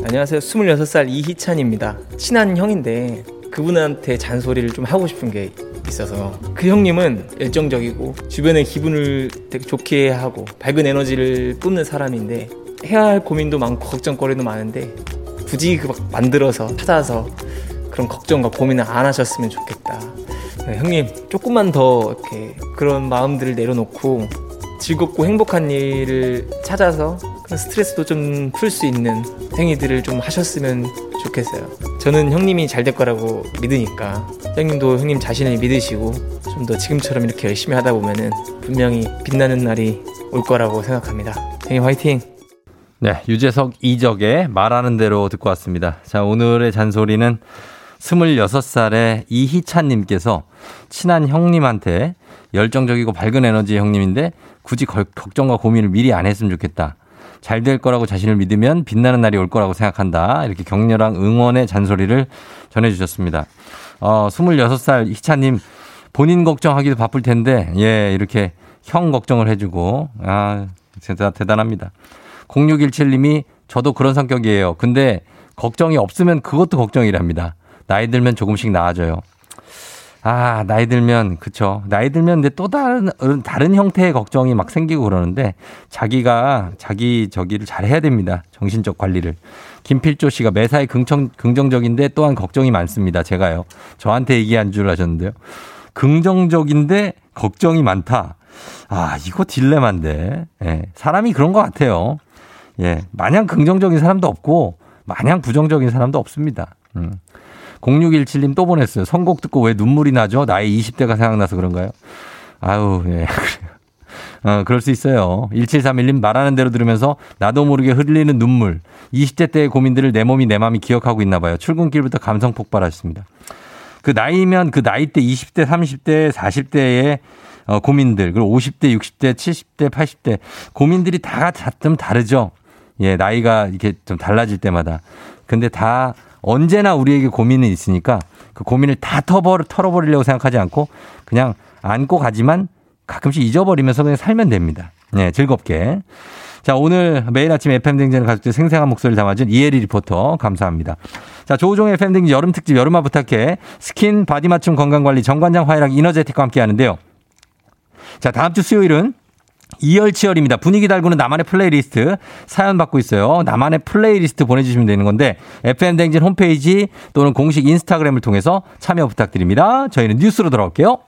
안녕하세요. 26살 이희찬입니다. 친한 형인데 그분한테 잔소리를 좀 하고 싶은 게 있어서 그 형님은 열정적이고 주변의 기분을 되게 좋게 하고 밝은 에너지를 뿜는 사람인데 해야 할 고민도 많고 걱정거리도 많은데 굳이 그 막 만들어서 찾아서 그런 걱정과 고민을 안 하셨으면 좋겠다. 네, 형님 조금만 더 이렇게 그런 마음들을 내려놓고 즐겁고 행복한 일을 찾아서 스트레스도 좀 풀 수 있는 행위들을 좀 하셨으면 좋겠어요. 저는 형님이 잘 될 거라고 믿으니까 형님도 형님 자신을 믿으시고 좀 더 지금처럼 이렇게 열심히 하다 보면은 분명히 빛나는 날이 올 거라고 생각합니다. 형님 화이팅! 네, 유재석 이적의 말하는 대로 듣고 왔습니다. 자, 오늘의 잔소리는 26살의 이희찬님께서 친한 형님한테 열정적이고 밝은 에너지 형님인데 굳이 걱정과 고민을 미리 안 했으면 좋겠다. 잘 될 거라고 자신을 믿으면 빛나는 날이 올 거라고 생각한다. 이렇게 격렬한 응원의 잔소리를 전해주셨습니다. 어, 26살 희찬님 본인 걱정하기도 바쁠 텐데, 예, 이렇게 형 걱정을 해주고, 아, 진짜 대단합니다. 0617님이 저도 그런 성격이에요. 근데 걱정이 없으면 그것도 걱정이랍니다. 나이 들면 조금씩 나아져요. 아, 나이 들면, 그쵸. 나이 들면 근데 또 다른, 다른 형태의 걱정이 막 생기고 그러는데 자기가 자기 저기를 잘 해야 됩니다. 정신적 관리를. 김필조 씨가 매사에 긍정, 긍정적인데 또한 걱정이 많습니다. 제가요. 저한테 얘기한 줄 아셨는데요. 긍정적인데 걱정이 많다. 아, 이거 딜레마인데. 예. 사람이 그런 것 같아요. 예. 마냥 긍정적인 사람도 없고, 마냥 부정적인 사람도 없습니다. 음. 0617님 또 보냈어요. 선곡 듣고 왜 눈물이 나죠? 나이 20대가 생각나서 그런가요? 아유, 예. 어, 그럴 수 있어요. 1731님 말하는 대로 들으면서 나도 모르게 흘리는 눈물. 20대 때의 고민들을 내 몸이 내 마음이 기억하고 있나 봐요. 출근길부터 감성 폭발하셨습니다. 그 나이면 그 나이 때 20대, 30대, 40대의 어, 고민들, 그리고 50대, 60대, 70대, 80대 고민들이 다좀 다르죠. 예, 나이가 이렇게 좀 달라질 때마다. 근데 다 언제나 우리에게 고민은 있으니까 그 고민을 다 터버, 털어버리려고 생각하지 않고 그냥 안고 가지만 가끔씩 잊어버리면서 그냥 살면 됩니다. 네, 즐겁게. 자, 오늘 매일 아침 FM대행진을 가족들 생생한 목소리를 담아준 이혜리 리포터 감사합니다. 자, 조우종의 FM대행진 여름 특집 여름아 부탁해 스킨 바디 맞춤 건강관리 정관장 화애락 이너제틱과 함께 하는데요. 자, 다음 주 수요일은 이열치열입니다. 분위기 달구는 나만의 플레이리스트 사연 받고 있어요. 나만의 플레이리스트 보내주시면 되는 건데 FM댕진 홈페이지 또는 공식 인스타그램을 통해서 참여 부탁드립니다. 저희는 뉴스로 돌아올게요.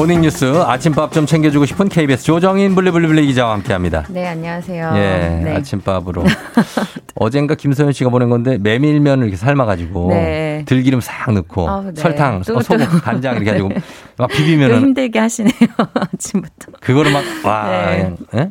모닝뉴스 아침밥 좀 챙겨주고 싶은 KBS 조정인 블리블리블리 기자와 함께합니다. 네 안녕하세요. 예 네. 아침밥으로 어젠가 김소연 씨가 보낸 건데 메밀면을 이렇게 삶아가지고 네. 들기름 싹 넣고 아, 네. 설탕, 또, 소금, 또. 간장 이렇게 해가지고 네. 막또 비비면은 힘들게 하시네요 아침부터. 그거를 막와 네. 예?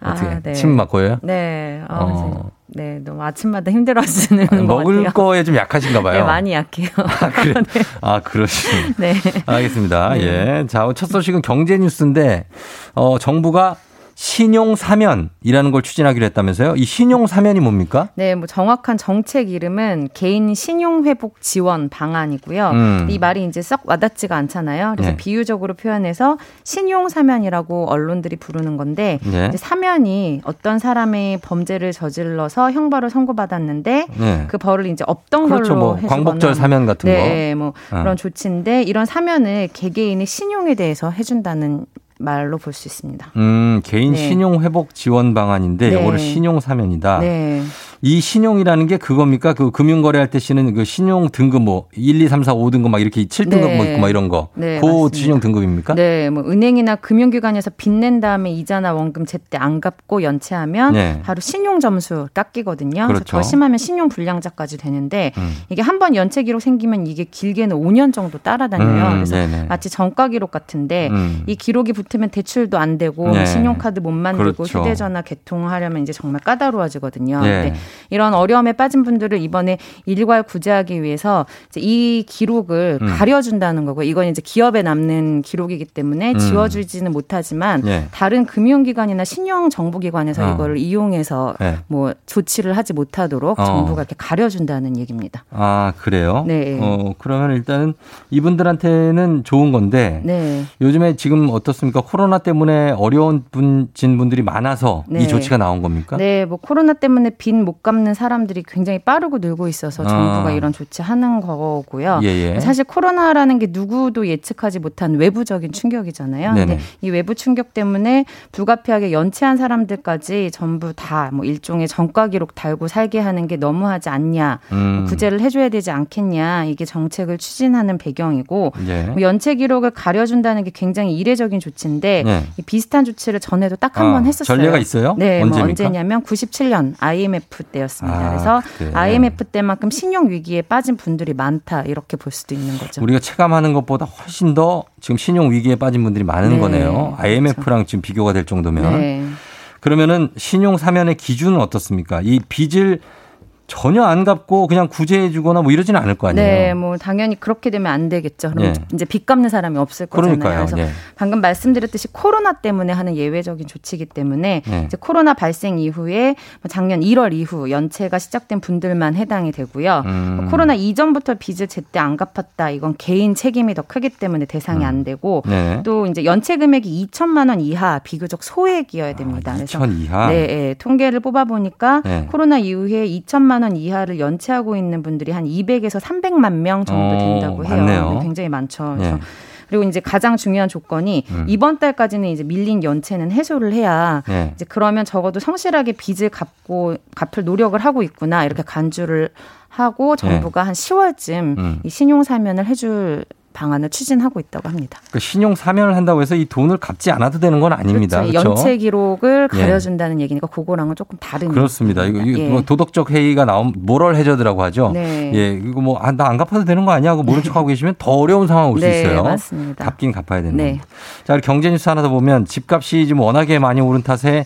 어떻게 아, 네. 침막 고여요? 네. 아, 어. 네 너무 아침마다 힘들어하시는 아니, 것 먹을 같아요. 거에 좀 약하신가 봐요. 네 많이 약해요. 아, 그래. 아, 그러시네. 네. 알겠습니다. 네. 예. 자, 첫 소식은 경제 뉴스인데, 어, 정부가 신용 사면이라는 걸 추진하기로 했다면서요? 이 신용 사면이 뭡니까? 네, 뭐 정확한 정책 이름은 개인 신용 회복 지원 방안이고요. 음. 이 말이 이제 썩 와닿지가 않잖아요. 그래서 네. 비유적으로 표현해서 신용 사면이라고 언론들이 부르는 건데 네. 사면이 어떤 사람의 범죄를 저질러서 형벌을 선고받았는데 네. 그 벌을 이제 없던 그렇죠. 걸로 뭐 해주거나 광복절 사면 같은 거. 네, 뭐 어. 그런 조치인데 이런 사면을 개개인의 신용에 대해서 해준다는 말로 볼 수 있습니다. 음, 개인 네. 신용 회복 지원 방안인데 네. 이거를 신용 사면이다. 네. 이 신용이라는 게 그겁니까? 그 금융 거래할 때 쓰는 그 신용 등급 뭐 1, 2, 3, 4, 5등급 막 이렇게 7등급 네. 뭐 있고 막 이런 거. 네, 그 맞습니다. 신용 등급입니까? 네, 뭐 은행이나 금융기관에서 빚낸 다음에 이자나 원금 제때 안 갚고 연체하면 네. 바로 신용 점수 깎이거든요. 그래서 그렇죠. 더 심하면 신용 불량자까지 되는데 음. 이게 한 번 연체 기록 생기면 이게 길게는 5년 정도 따라다녀요. 음, 그래서 네네. 마치 전과 기록 같은데 음. 이 기록이 붙으면 대출도 안 되고 네. 신용카드 못 만들고 그렇죠. 휴대전화 개통하려면 이제 정말 까다로워지거든요. 네. 근데 이런 어려움에 빠진 분들을 이번에 일괄 구제하기 위해서 이 기록을 음. 가려준다는 거고 이건 이제 기업에 남는 기록이기 때문에 음. 지워주지는 못하지만 네. 다른 금융기관이나 신용 정보기관에서 어. 이거를 이용해서 네. 뭐 조치를 하지 못하도록 어. 정부가 이렇게 가려준다는 얘기입니다. 아, 그래요? 네. 어, 그러면 일단은 이분들한테는 좋은 건데 네. 요즘에 지금 어떻습니까? 코로나 때문에 어려운 분 진 분들이 많아서 네. 이 조치가 나온 겁니까? 네, 뭐 코로나 때문에 빚못 갚는 사람들이 굉장히 빠르고 늘고 있어서 정부가 아. 이런 조치하는 거고요. 예, 예. 사실 코로나라는 게 누구도 예측하지 못한 외부적인 충격이잖아요. 네네. 근데 이 외부 충격 때문에 불가피하게 연체한 사람들까지 전부 다 뭐 일종의 전과 기록 달고 살게 하는 게 너무하지 않냐, 음. 구제를 해줘야 되지 않겠냐 이게 정책을 추진하는 배경이고 예. 뭐 연체 기록을 가려준다는 게 굉장히 이례적인 조치인데 네. 이 비슷한 조치를 전에도 딱 한번 아, 했었어요. 전례가 있어요? 네, 뭐 언제입니까? 언제냐면 97년 IMF 때였습니다. 아, 그래서 그래. IMF 때만큼 신용 위기에 빠진 분들이 많다 이렇게 볼 수도 있는 거죠. 우리가 체감하는 것보다 훨씬 더 지금 신용 위기에 빠진 분들이 많은 네, 거네요. IMF랑 지금 비교가 될 정도면. 네. 그러면은 신용 사면의 기준은 어떻습니까? 이 빚을 전혀 안 갚고 그냥 구제해 주거나 뭐 이러지는 않을 거 아니에요. 네, 뭐 당연히 그렇게 되면 안 되겠죠. 그럼 예. 이제 빚 갚는 사람이 없을 거잖아요. 그러니까요. 그래서 예. 방금 말씀드렸듯이 코로나 때문에 하는 예외적인 조치이기 때문에 네. 이제 코로나 발생 이후에 뭐 작년 1월 이후 연체가 시작된 분들만 해당이 되고요. 음. 뭐 코로나 이전부터 빚을 제때 안 갚았다. 이건 개인 책임이 더 크기 때문에 대상이 안 되고 네. 또 이제 연체 금액이 2천만 원 이하 비교적 소액이어야 됩니다. 그래서 2천 이하. 네, 예, 통계를 뽑아 보니까 네. 코로나 이후에 2천만 원 이하를 연체하고 있는 분들이 한 200에서 300만 명 정도 어, 된다고 해요. 많네요. 네, 굉장히 많죠. 그래서 네. 그리고 이제 가장 중요한 조건이 음. 이번 달까지는 이제 밀린 연체는 해소를 해야 네. 이제 그러면 적어도 성실하게 빚을 갚고 갚을 노력을 하고 있구나 이렇게 간주를 하고 정부가 한 10월쯤 네. 음. 이 신용 사면을 해줄 방안을 추진하고 있다고 합니다. 그 신용 사면을 한다고 해서 이 돈을 갚지 않아도 되는 건 아닙니다. 그렇죠. 그렇죠? 연체 기록을 예. 가려준다는 얘기니까 그거랑은 조금 다른 그렇습니다. 이거, 예. 뭐 도덕적 회의가 나온 모럴 해저드라고 하죠. 네. 예, 이거 뭐 나 안 갚아도 되는 거 아니야? 하고 모른 척하고 계시면 더 어려운 상황 올수 네, 있어요. 맞습니다. 갚긴 갚아야 되는 네. 자, 경제 뉴스 하나 더 보면 집값이 지금 워낙에 많이 오른 탓에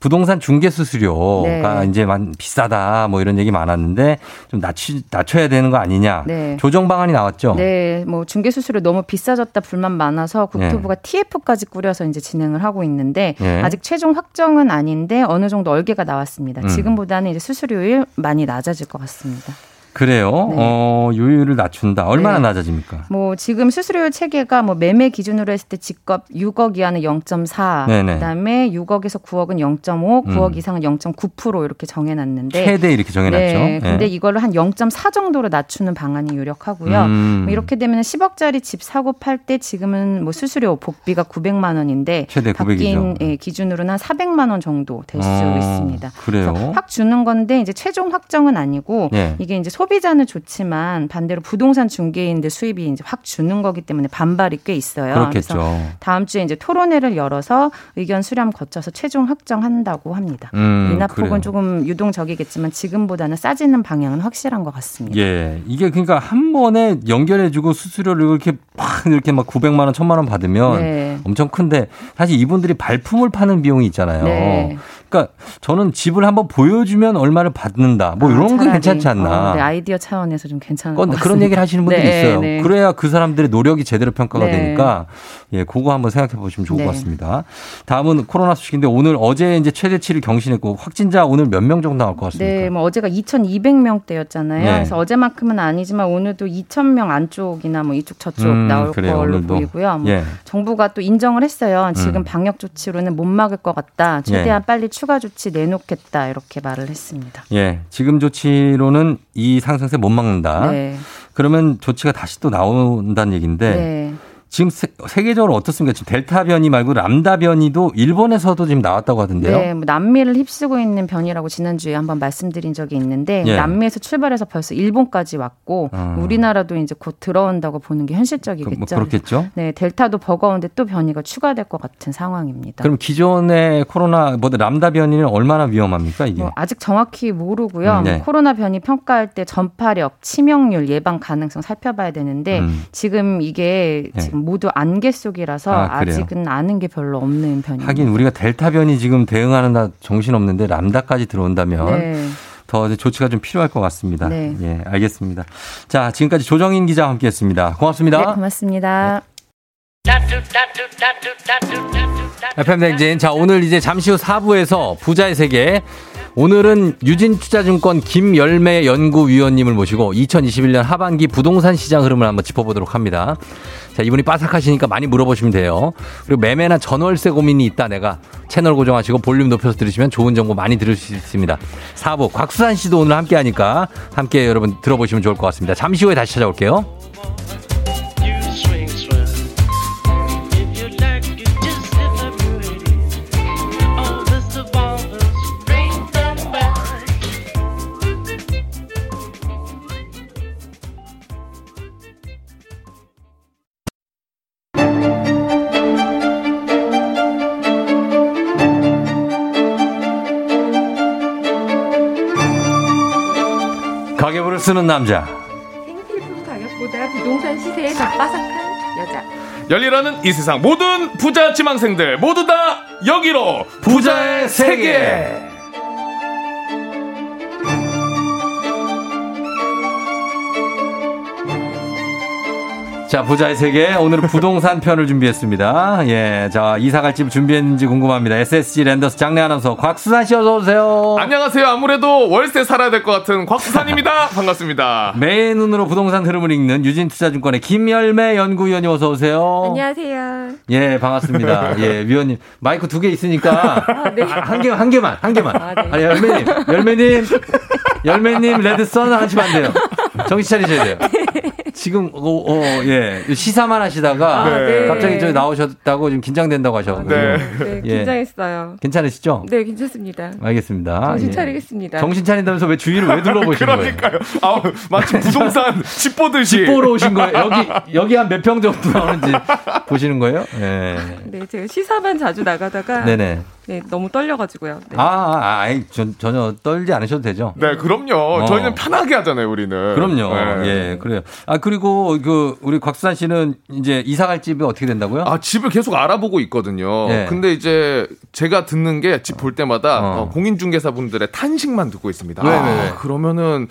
부동산 중개 수수료가 네. 이제 만 비싸다 뭐 이런 얘기 많았는데 좀 낮추, 낮춰야 되는 거 아니냐. 네. 조정 방안이 나왔죠. 네, 뭐 중개 수수료 너무 비싸졌다 불만 많아서 국토부가 TF까지 꾸려서 이제 진행을 하고 있는데 예. 아직 최종 확정은 아닌데 어느 정도 얼개가 나왔습니다. 음. 지금보다는 이제 수수료율 많이 낮아질 것 같습니다. 그래요? 네. 어, 요율을 낮춘다. 얼마나 네. 낮아집니까? 뭐 지금 수수료율 체계가 뭐 매매 기준으로 했을 때 직업 6억 이하는 0.4, 네네. 그다음에 6억에서 9억은 0.5, 9억 음. 이상은 0.9% 이렇게 정해놨는데 최대 이렇게 정해놨죠. 네. 근데 이거를 한0.4 정도로 낮추는 방안이 유력하고요. 음. 뭐 이렇게 되면 10억짜리 집 사고 팔 때 지금은 뭐 수수료 복비가 900만 원인데 최대 900이죠. 예, 기준으로는 한 400만 원 정도 될수 어, 있습니다. 그래요? 확 주는 건데 이제 최종 확정은 아니고 네. 이게 이제 소 비자는 좋지만 반대로 부동산 중개인들 수입이 이제 확 주는 거기 때문에 반발이 꽤 있어요. 그렇겠죠. 그래서 다음 주에 이제 토론회를 열어서 의견 수렴 거쳐서 최종 확정한다고 합니다. 음, 인하폭은 그래요. 조금 유동적이겠지만 지금보다는 싸지는 방향은 확실한 것 같습니다. 예, 이게 그러니까 한 번에 연결해주고 수수료를 이렇게 막 이렇게 막 900만 원, 1000만 원 받으면 네. 엄청 큰데 사실 이분들이 발품을 파는 비용이 있잖아요. 네. 그러니까 저는 집을 한번 보여주면 얼마를 받는다. 뭐 아, 이런 게 괜찮지 않나. 어, 네, 아이디어 차원에서 좀 괜찮은 것 그런 얘기를 하시는 분들이 네, 있어요. 네. 그래야 그 사람들의 노력이 제대로 평가가 네. 되니까 예, 그거 한번 생각해 보시면 좋을 것 네. 같습니다. 다음은 코로나 소식인데 오늘 어제 이제 최대치를 경신했고 확진자 오늘 몇 명 정도 나올 것 같습니까? 네, 뭐 어제가 2,200명대였잖아요. 그래서 어제만큼은 아니지만 오늘도 2,000명 안쪽이나 뭐 이쪽 저쪽 음, 나올 그래요, 걸로 오늘도. 보이고요. 뭐 예. 정부가 또 인정을 했어요. 지금 음. 방역 조치로는 못 막을 것 같다. 최대한 예. 빨리 추가 조치 내놓겠다 이렇게 말을 했습니다. 예, 지금 조치로는 이 상승세 못 막는다. 네. 그러면 조치가 다시 또 나온다는 얘기인데 네. 지금 세, 계적으로 어떻습니까? 지금 델타 변이 말고 람다 변이도 일본에서도 지금 나왔다고 하던데요. 네, 뭐 남미를 휩쓰고 있는 변이라고 지난주에 한번 말씀드린 적이 있는데 예. 남미에서 출발해서 벌써 일본까지 왔고 어. 우리나라도 이제 곧 들어온다고 보는 게 현실적이겠죠. 그, 뭐 그렇겠죠. 네, 델타도 버거운데 또 변이가 추가될 것 같은 상황입니다. 그럼 기존의 코로나 뭐 람다 변이는 얼마나 위험합니까 이게? 뭐 아직 정확히 모르고요. 음, 네. 코로나 변이 평가할 때 전파력, 치명률, 예방 가능성 살펴봐야 되는데 음. 지금 이게 네. 지금 모두 안개 속이라서 아, 직은 아는 게 별로 없는 편입니다. 하긴 우리가 델타 변이 지금 대응하는 다 정신 없는데 람다까지 들어온다면 네. 더 조치가 좀 필요할 것 같습니다. 네. 예, 알겠습니다. 자, 지금까지 조정인 기자와 함께했습니다. 고맙습니다. 네, 고맙습니다. 네. FM 댕진. 자, 오늘 이제 잠시 후 4부에서 부자의 세계 오늘은 유진투자증권 김열매 연구위원님을 모시고 2021년 하반기 부동산 시장 흐름을 한번 짚어보도록 합니다. 자, 이분이 빠삭하시니까 많이 물어보시면 돼요. 그리고 매매나 전월세 고민이 있다 내가 채널 고정하시고 볼륨 높여서 들으시면 좋은 정보 많이 들을 수 있습니다. 4부 곽수산 씨도 오늘 함께 하니까 함께 여러분 들어보시면 좋을 것 같습니다. 잠시 후에 다시 찾아올게요. 쓰는 남자. 생필품 가격보다 부동산 시세에 더 빠삭한 여자. 열리라는 이 세상 모든 부자 지망생들 모두 다 여기로 부자의 세계. 자, 부자의 세계. 오늘은 부동산 편을 준비했습니다. 예. 자, 이사 갈 집 준비했는지 궁금합니다. SSG 랜더스 장례 아나운서 곽수산 씨 어서오세요. 안녕하세요. 아무래도 월세 살아야 될 것 같은 곽수산입니다. 반갑습니다. 매의 눈으로 부동산 흐름을 읽는 유진투자증권의 김열매 연구위원님 어서오세요. 안녕하세요. 예, 반갑습니다. 예, 위원님. 마이크 두 개 있으니까. 아, 네. 한 개, 한 개만, 한 개만. 아, 네. 아니, 열매님, 열매님, 열매님, 레드썬 하시면 안 돼요. 정신 차리셔야 돼요. 지금 어, 어, 예 시사만 하시다가 아, 네. 갑자기 저 나오셨다고 좀 긴장된다고 하셔가지고 네, 네 예. 긴장했어요. 괜찮으시죠? 네 괜찮습니다. 알겠습니다. 정신 예. 차리겠습니다. 정신 차린다면서 왜 주위를 왜 거예요? 그러니까요. 아 마치 부동산 집 보듯이 집 보러 오신 거예요. 여기 여기 한 몇 평 정도 나오는지 보시는 거예요? 예. 네 제가 시사만 자주 나가다가 네네. 네, 너무 떨려가지고요. 네. 아, 아, 아 전, 전혀 떨지 않으셔도 되죠. 네, 그럼요. 어. 저희는 편하게 하잖아요, 우리는. 그럼요. 네. 예, 그래요. 아, 그리고 그, 우리 곽수산 씨는 이제 이사 갈 집이 어떻게 된다고요? 아, 집을 계속 알아보고 있거든요. 예. 근데 이제 제가 듣는 게 집 볼 때마다 어. 어, 공인중개사분들의 탄식만 듣고 있습니다. 왜, 왜, 왜? 아, 그러면은.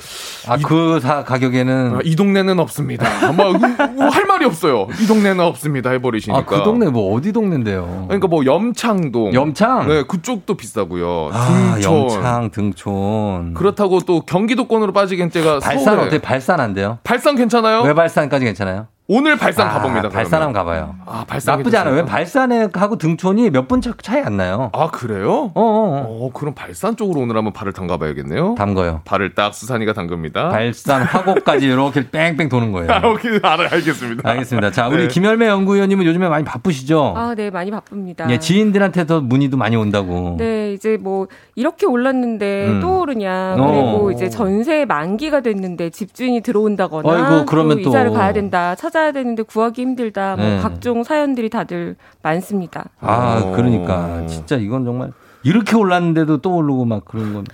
아, 그 사 가격에는. 아, 이 동네는 없습니다. 뭐, 뭐, 할 말이 없어요. 이 동네는 없습니다. 해버리시니까. 아, 그 동네 뭐 어디 동네인데요? 그러니까 뭐 염창동. 염창? 영창. 네, 그쪽도 비싸고요. 아, 등촌. 영창, 등촌. 그렇다고 또 경기도권으로 빠지기엔 제가 발산 서울에. 어때? 발산 안 돼요? 발산 괜찮아요? 왜 발산까지 괜찮아요? 오늘 발산 아, 가봅니다. 발산 한번 가봐요. 아, 발산 나쁘지 않아요. 왜 발산에 하고 등촌이 몇 분 차이 안 나요? 아, 그래요? 어, 어, 어. 어, 그럼 발산 쪽으로 오늘 한번 발을 담가봐야겠네요. 담궈요. 발을 딱 수산이가 담급니다. 발산 화곡까지 이렇게 뺑뺑 도는 거예요. 아, 오케이. 알아, 알겠습니다. 알겠습니다. 자, 우리 네. 김열매 연구위원님은 요즘에 많이 바쁘시죠? 아, 네, 많이 바쁩니다. 예, 지인들한테도 문의도 많이 온다고. 네, 이제 뭐 이렇게 올랐는데 음. 또 오르냐. 그리고 어. 이제 전세 만기가 됐는데 집주인이 들어온다거나 아이고, 그러면 또 이사를 가야 된다. 찾아 야 되는데 구하기 힘들다. 뭐 네. 각종 사연들이 다들 많습니다. 아, 그러니까 진짜 이건 정말 이렇게 올랐는데도 또 오르고 막 그런 건.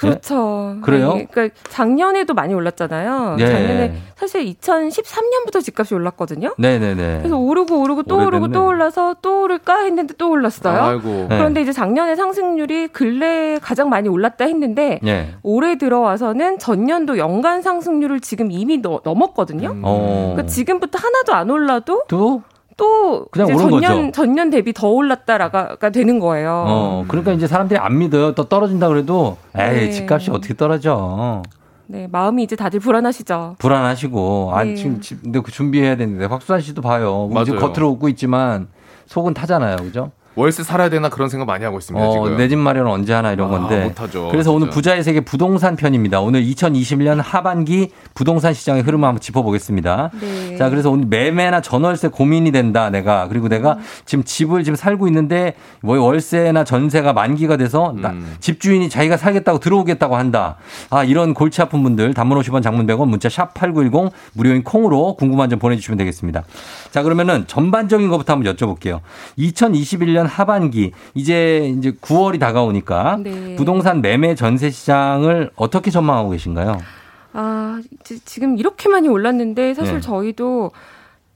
그렇죠. 네? 그래요? 네, 그러니까 작년에도 많이 올랐잖아요. 네. 작년에 사실 2013년부터 집값이 올랐거든요. 네네네. 그래서 오르고 오르고 또 오래됐네. 오르고 또 올라서 또 오를까 했는데 또 올랐어요. 아이고. 그런데 이제 작년에 상승률이 근래 가장 많이 올랐다 했는데 네. 올해 들어와서는 전년도 연간 상승률을 지금 이미 너, 넘었거든요. 음. 그러니까 지금부터 하나도 안 올라도 또 또 그냥 이제 전년 거죠. 전년 대비 더 올랐다라가 되는 거예요. 어, 그러니까 이제 사람들이 안 믿어요. 또 떨어진다 그래도 에이 네. 집값이 어떻게 떨어져? 네, 마음이 이제 다들 불안하시죠. 불안하시고 아 네. 지금 근데 그 준비해야 되는데 박수환 씨도 봐요. 맞아요. 겉으로 웃고 있지만 속은 타잖아요, 그죠? 월세 살아야 되나 그런 생각 많이 하고 있습니다. 어, 지금. 내 집 마련 언제 하나 이런 아, 건데. 못하죠. 그래서 진짜. 오늘 부자의 세계 부동산 편입니다. 오늘 2021년 하반기 부동산 시장의 흐름을 한번 짚어보겠습니다. 네. 자, 그래서 오늘 매매나 전월세 고민이 된다. 내가 그리고 내가 음. 지금 집을 지금 살고 있는데 뭐 월세나 전세가 만기가 돼서 음. 집주인이 자기가 살겠다고 들어오겠다고 한다. 아 이런 골치 아픈 분들 단문 50원 장문 100원 문자 샵 #8910 무료인 콩으로 궁금한 점 보내주시면 되겠습니다. 자 그러면은 전반적인 것부터 한번 여쭤볼게요. 2021년 하반기 이제 이제 9월이 다가오니까 네. 부동산 매매 전세 시장을 어떻게 전망하고 계신가요? 아, 지금 이렇게 많이 올랐는데 사실 네. 저희도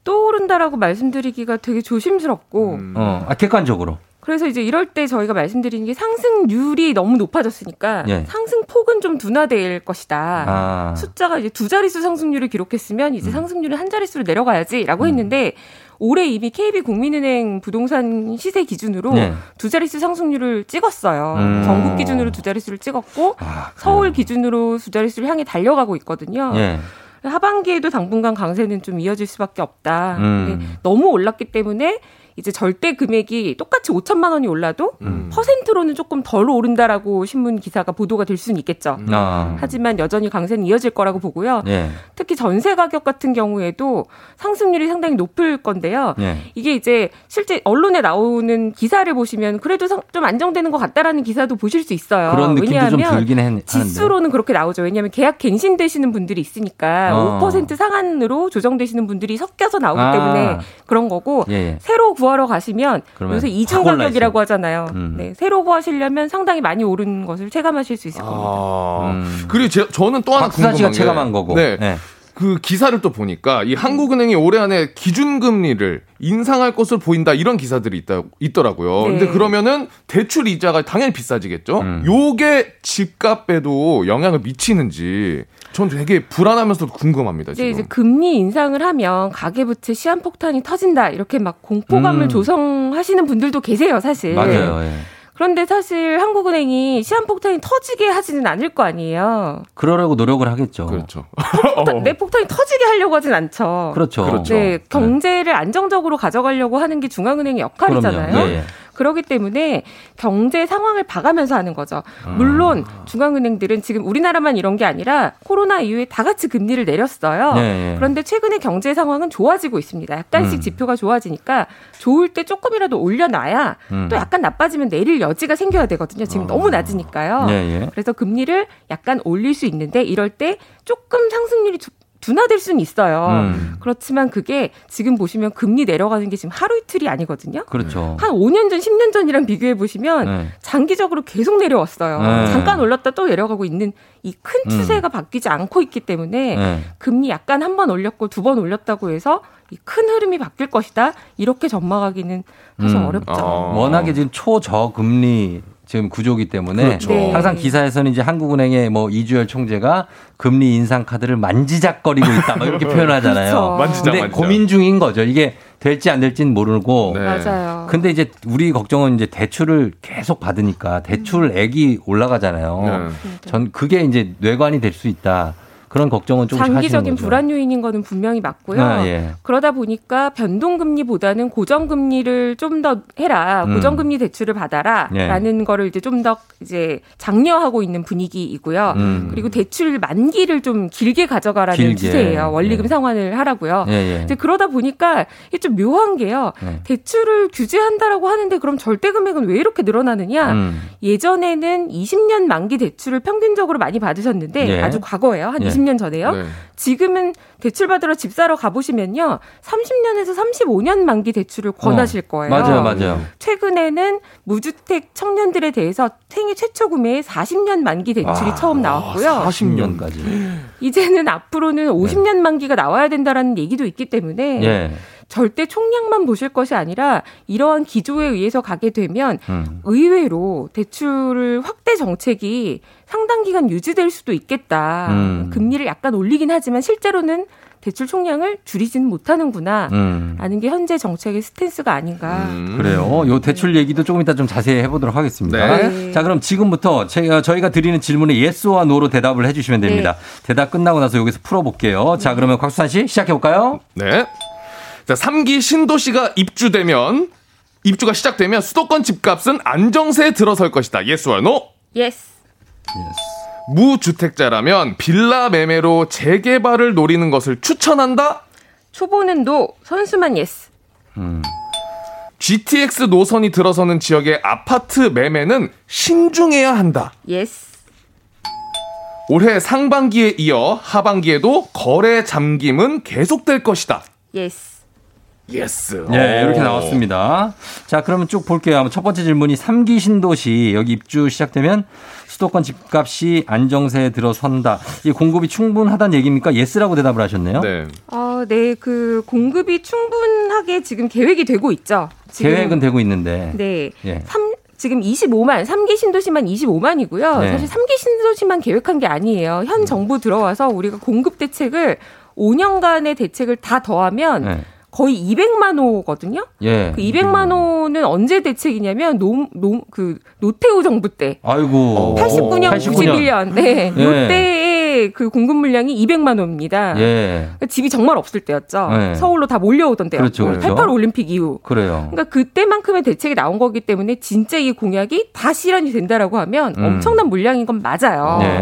떠오른다라고 말씀드리기가 되게 조심스럽고 음. 어, 아, 객관적으로. 그래서 이제 이럴 때 저희가 말씀드리는 게 상승률이 너무 높아졌으니까 예. 상승폭은 좀 둔화될 것이다. 아. 숫자가 이제 두 자릿수 상승률을 기록했으면 이제 음. 상승률이 한 자릿수로 내려가야지라고 음. 했는데 올해 이미 KB 국민은행 부동산 시세 기준으로 네. 두 자릿수 상승률을 찍었어요. 음. 전국 기준으로 두 자릿수를 찍었고 아, 서울 기준으로 두 자릿수를 향해 달려가고 있거든요. 네. 하반기에도 당분간 강세는 좀 이어질 수밖에 없다. 음. 너무 올랐기 때문에 이제 절대 금액이 똑같이 5천만 원이 올라도 음. 퍼센트로는 조금 덜 오른다라고 신문 기사가 보도가 될 수는 있겠죠. 음. 아. 하지만 여전히 강세는 이어질 거라고 보고요. 예. 특히 전세 가격 같은 경우에도 상승률이 상당히 높을 건데요. 예. 이게 이제 실제 언론에 나오는 기사를 보시면 그래도 좀 안정되는 것 같다라는 기사도 보실 수 있어요. 그런 느낌도 왜냐하면 좀 들긴 해, 지수로는 그렇게 나오죠. 왜냐하면 계약 갱신되시는 분들이 있으니까 어. 5% 상한으로 조정되시는 분들이 섞여서 나오기 아. 때문에 그런 거고 예. 예. 새로 구 하러 가시면 요새 이중 가격이라고 하잖아요. 음. 네, 새로 구하시려면 상당히 많이 오른 것을 체감하실 수 있을 겁니다. 아. 음. 그리고 제, 저는 또 하나 궁금한 게 체감한 거고. 네. 네. 그 기사를 또 보니까 이 한국은행이 올해 안에 기준금리를 인상할 것으로 보인다 이런 기사들이 있다 있더라고요. 네. 근데 그러면은 대출 이자가 당연히 비싸지겠죠. 음. 요게 집값에도 영향을 미치는지 전 되게 불안하면서도 궁금합니다. 지금. 네, 이제 금리 인상을 하면 가계부채 시한폭탄이 터진다 이렇게 막 공포감을 음. 조성하시는 분들도 계세요, 사실. 맞아요. 예. 그런데 사실 한국은행이 시한폭탄이 터지게 하지는 않을 거 아니에요. 그러려고 노력을 하겠죠. 그렇죠. 폭탄, 내 폭탄이 터지게 하려고 하진 않죠. 그렇죠. 그렇죠. 네, 경제를 안정적으로 가져가려고 하는 게 중앙은행의 역할이잖아요. 예, 예. 그렇기 때문에 경제 상황을 봐가면서 하는 거죠. 물론 아. 중앙은행들은 지금 우리나라만 이런 게 아니라 코로나 이후에 다 같이 금리를 내렸어요. 네. 네. 그런데 최근에 경제 상황은 좋아지고 있습니다. 약간씩 음. 지표가 좋아지니까 좋을 때 조금이라도 올려놔야 음. 또 약간 나빠지면 내릴 여지가 생겨야 되거든요. 지금 아. 너무 낮으니까요. 네. 그래서 금리를 약간 올릴 수 있는데 이럴 때 조금 상승률이 둔화될 수는 있어요. 음. 그렇지만 그게 지금 보시면 금리 내려가는 게 지금 하루 이틀이 아니거든요. 그렇죠. 한 5년 전, 10년 전이랑 비교해 보시면 네. 장기적으로 계속 내려왔어요. 네. 잠깐 올랐다 또 내려가고 있는 이큰 음. 추세가 음. 바뀌지 않고 있기 때문에 네. 금리 약간 한 번 올렸고 두 번 올렸다고 해서 이큰 흐름이 바뀔 것이다. 이렇게 전망하기는 사실 음. 어렵죠. 어. 워낙에 지금 초저금리 지금 구조기 때문에 그렇죠. 네. 항상 기사에서는 이제 한국은행의 뭐 이주열 총재가 금리 인상 카드를 만지작거리고 있다 뭐 이렇게 표현하잖아요. 그렇죠. 만지작, 근데 만지작. 고민 중인 거죠. 이게 될지 안 될지는 모르고. 네. 맞아요. 근데 이제 우리 걱정은 이제 대출을 계속 받으니까 대출액이 올라가잖아요. 네. 전 그게 이제 뇌관이 될 수 있다. 그런 걱정은 좀 장기적인 불안 요인인 거는 분명히 맞고요. 아, 예. 그러다 보니까 변동금리보다는 고정금리를 좀 더 해라, 음. 고정금리 대출을 받아라라는 예. 거를 이제 좀 더 이제 장려하고 있는 분위기이고요. 음. 그리고 대출 만기를 좀 길게 가져가라는 길게. 추세예요. 원리금 예. 상환을 하라고요. 예, 예. 이제 그러다 보니까 이게 좀 묘한 게요. 예. 대출을 규제한다라고 하는데 그럼 절대 금액은 왜 이렇게 늘어나느냐? 음. 예전에는 20년 만기 대출을 평균적으로 많이 받으셨는데 아주 과거예요. 한 20년 20년 전에요. 네. 지금은 대출 받으러 집 사러 가보시면요. 30년에서 35년 만기 대출을 권하실 어, 거예요. 맞아요, 맞아요. 최근에는 무주택 청년들에 대해서 생애 최초 구매에 40년 만기 대출이 아, 처음 나왔고요. 40년까지. 이제는 앞으로는 50년 만기가 나와야 된다라는 얘기도 있기 때문에 예. 절대 총량만 보실 것이 아니라 이러한 기조에 의해서 가게 되면 음. 의외로 대출을 확대 정책이 상당 기간 유지될 수도 있겠다. 음. 금리를 약간 올리긴 하지만 실제로는 대출 총량을 줄이지는 못하는구나. 음. 라는 게 현재 정책의 stance가 아닌가. 음. 그래요. 요 대출 얘기도 조금 이따 좀 자세히 해보도록 하겠습니다. 네. 자, 그럼 지금부터 제가, 저희가 드리는 질문에 yes와 no로 대답을 해주시면 됩니다. 네. 대답 끝나고 나서 여기서 풀어볼게요. 자, 그러면 곽수산 씨 시작해볼까요? 네. 자, 3기 신도시가 입주되면 입주가 시작되면 수도권 집값은 안정세에 들어설 것이다. Yes와 no? Yes. 무주택자라면 빌라 매매로 재개발을 노리는 것을 추천한다? 초보는 노, 선수만 예스. 음. GTX 노선이 들어서는 지역의 아파트 매매는 신중해야 한다. 예스. 올해 상반기에 이어 하반기에도 거래 잠김은 계속될 것이다. 예스. 예스. 예, 이렇게 나왔습니다. 자, 그러면 쭉 볼게요. 첫 번째 질문이 3기 신도시 여기 입주 시작되면 수도권 집값이 안정세에 들어선다. 이 공급이 충분하다는 얘기입니까? 예스라고 대답을 하셨네요. 네. 어, 네, 그 공급이 충분하게 지금 계획이 되고 있죠. 지금. 계획은 되고 있는데. 네. 예. 3, 지금 25만, 3기 신도시만 25만이고요. 네. 사실 3기 신도시만 계획한 게 아니에요. 현 정부 들어와서 우리가 공급 대책을 5년간의 대책을 다 더하면 네. 거의 200만 호거든요. 예. 그 200만 호는 언제 대책이냐면 노, 노, 그 노태우 정부 때. 아이고. 89년, 89년. 91년. 네. 예. 요때의 그 공급 물량이 200만 호입니다. 예. 그러니까 집이 정말 없을 때였죠. 예. 서울로 다 몰려오던 때였고. 그렇죠, 그렇죠. 88 올림픽 이후. 그래요. 그러니까 그때만큼의 대책이 나온 거기 때문에 진짜 이 공약이 다 실현이 된다라고 하면 음. 엄청난 물량인 건 맞아요. 예.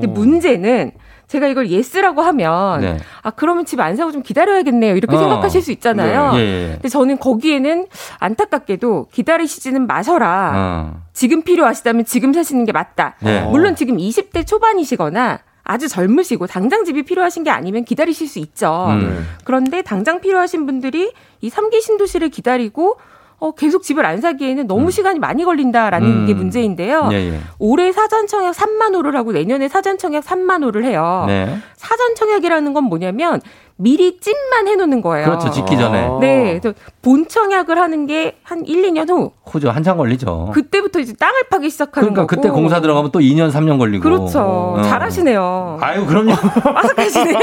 근데 문제는 제가 이걸 예스라고 하면 네. 아 그러면 집 안 사고 좀 기다려야겠네요 이렇게 어. 생각하실 수 있잖아요. 네. 예, 예. 근데 저는 거기에는 안타깝게도 기다리시지는 마셔라. 어. 지금 필요하시다면 지금 사시는 게 맞다. 네. 물론 지금 20대 초반이시거나 아주 젊으시고 당장 집이 필요하신 게 아니면 기다리실 수 있죠. 음. 그런데 당장 필요하신 분들이 이 3기 신도시를 기다리고 어, 계속 집을 안 사기에는 너무 음. 시간이 많이 걸린다라는 음. 게 문제인데요. 예, 예. 올해 사전 청약 3만 호를 하고 내년에 사전 청약 3만 호를 해요. 네. 사전 청약이라는 건 뭐냐면 미리 찜만 해놓는 거예요. 그렇죠. 짓기 전에. 네. 본 청약을 하는 게 한 1, 2년 후. 후죠. 한참 걸리죠. 그때부터 이제 땅을 파기 시작하는 그러니까 거고. 그때 공사 들어가면 또 2년, 3년 걸리고. 그렇죠. 어. 잘하시네요. 아유, 그럼요. 바삭하시네요.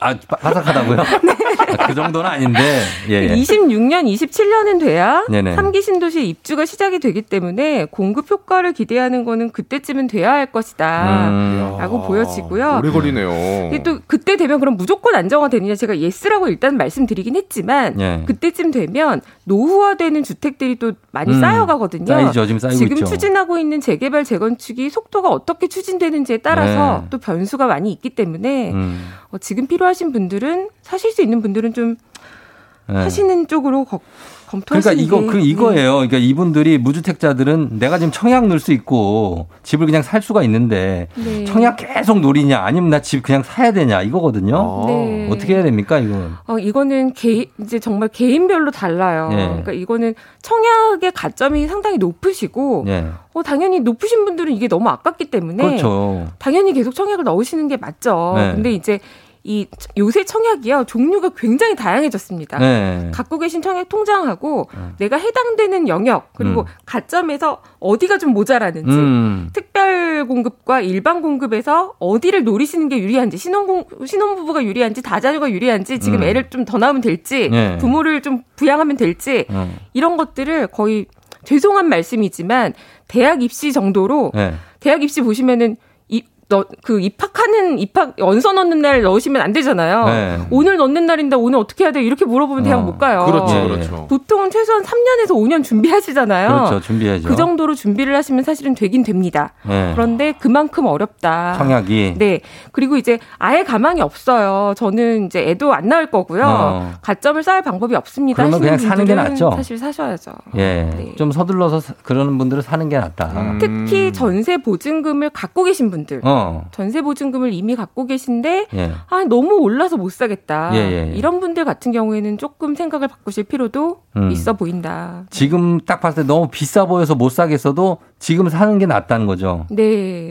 아, 바삭하다고요? 네. 그 정도는 아닌데. 예, 예. 26년, 27년은 돼야 네네. 3기 신도시 입주가 시작이 되기 때문에 공급 효과를 기대하는 거는 그때쯤은 돼야 할 것이다. 음. 라고 보여지고요. 오래 걸리네요. 또 그때 되면 그럼 무조건 안정화되느냐 제가 예스라고 일단 말씀드리긴 했지만 예. 그때쯤 되면 노후화되는 주택들이 또 많이 음. 쌓여가거든요. 쌓이죠. 지금 지금. 추진하고 있는 재개발 재건축이 속도가 어떻게 추진되는지에 따라서 네. 또 변수가 많이 있기 때문에 음. 어, 지금 필요하신 분들은 사실 수 있는 분들은 좀 네. 하시는 쪽으로 거, 그러니까 이거 그 이거예요. 그러니까 이분들이 무주택자들은 내가 지금 청약 넣을 수 있고 집을 그냥 살 수가 있는데 네. 청약 계속 노리냐 아니면 나 집 그냥 사야 되냐 이거거든요. 아. 네. 어떻게 해야 됩니까 이거? 어 이거는 개 이제 정말 개인별로 달라요. 네. 그러니까 이거는 청약의 가점이 상당히 높으시고 네. 어 당연히 높으신 분들은 이게 너무 아깝기 때문에 그렇죠. 당연히 계속 청약을 넣으시는 게 맞죠. 네. 근데 이제 이 요새 청약이요 종류가 굉장히 다양해졌습니다. 네. 갖고 계신 청약 통장하고 음. 내가 해당되는 영역 그리고 음. 가점에서 어디가 좀 모자라는지 음. 특별 공급과 일반 공급에서 어디를 노리시는 게 유리한지 신혼공 신혼 부부가 유리한지 다자녀가 유리한지 지금 음. 애를 좀 더 낳으면 될지 네. 부모를 좀 부양하면 될지 음. 이런 것들을 거의 죄송한 말씀이지만 대학 입시 정도로 네. 대학 입시 보시면은 너, 그 입학하는 입학 연서 넣는 날 넣으시면 안 되잖아요. 네. 오늘 넣는 날인데 오늘 어떻게 해야 돼? 이렇게 물어보면 대학 어. 못 가요. 그렇죠, 네. 그렇죠. 보통은 최소한 3년에서 5년 준비하시잖아요. 그렇죠, 준비하죠. 그 정도로 준비를 하시면 사실은 되긴 됩니다. 네. 그런데 그만큼 어렵다. 청약이. 네. 그리고 이제 아예 가망이 없어요. 저는 이제 애도 안 낳을 거고요. 어. 가점을 쌓을 방법이 없습니다. 그러면 그냥 사는 게 낫죠. 사실 사셔야죠. 예. 네. 좀 서둘러서 그러는 분들은 사는 게 낫다. 음. 특히 전세 보증금을 갖고 계신 분들. 어. 전세 보증금을 이미 갖고 계신데 예. 아 너무 올라서 못 사겠다. 예, 예, 예, 이런 분들 같은 경우에는 조금 생각을 바꾸실 필요도 음. 있어 보인다. 지금 딱 봤을 때 너무 비싸 보여서 못 사겠어도 지금 사는 게 낫다는 거죠. 네.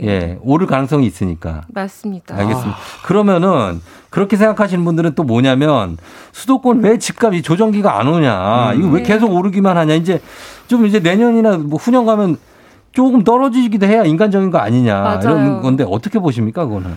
예, 오를 가능성이 있으니까. 맞습니다. 알겠습니다. 아. 그러면은 그렇게 생각하시는 분들은 또 뭐냐면 수도권 왜 집값이 조정기가 안 오냐. 음. 이거 왜 네. 계속 오르기만 하냐. 이제 좀 이제 내년이나 뭐 후년 가면 조금 떨어지기도 해야 인간적인 거 아니냐 맞아요. 이런 건데 어떻게 보십니까 그거는?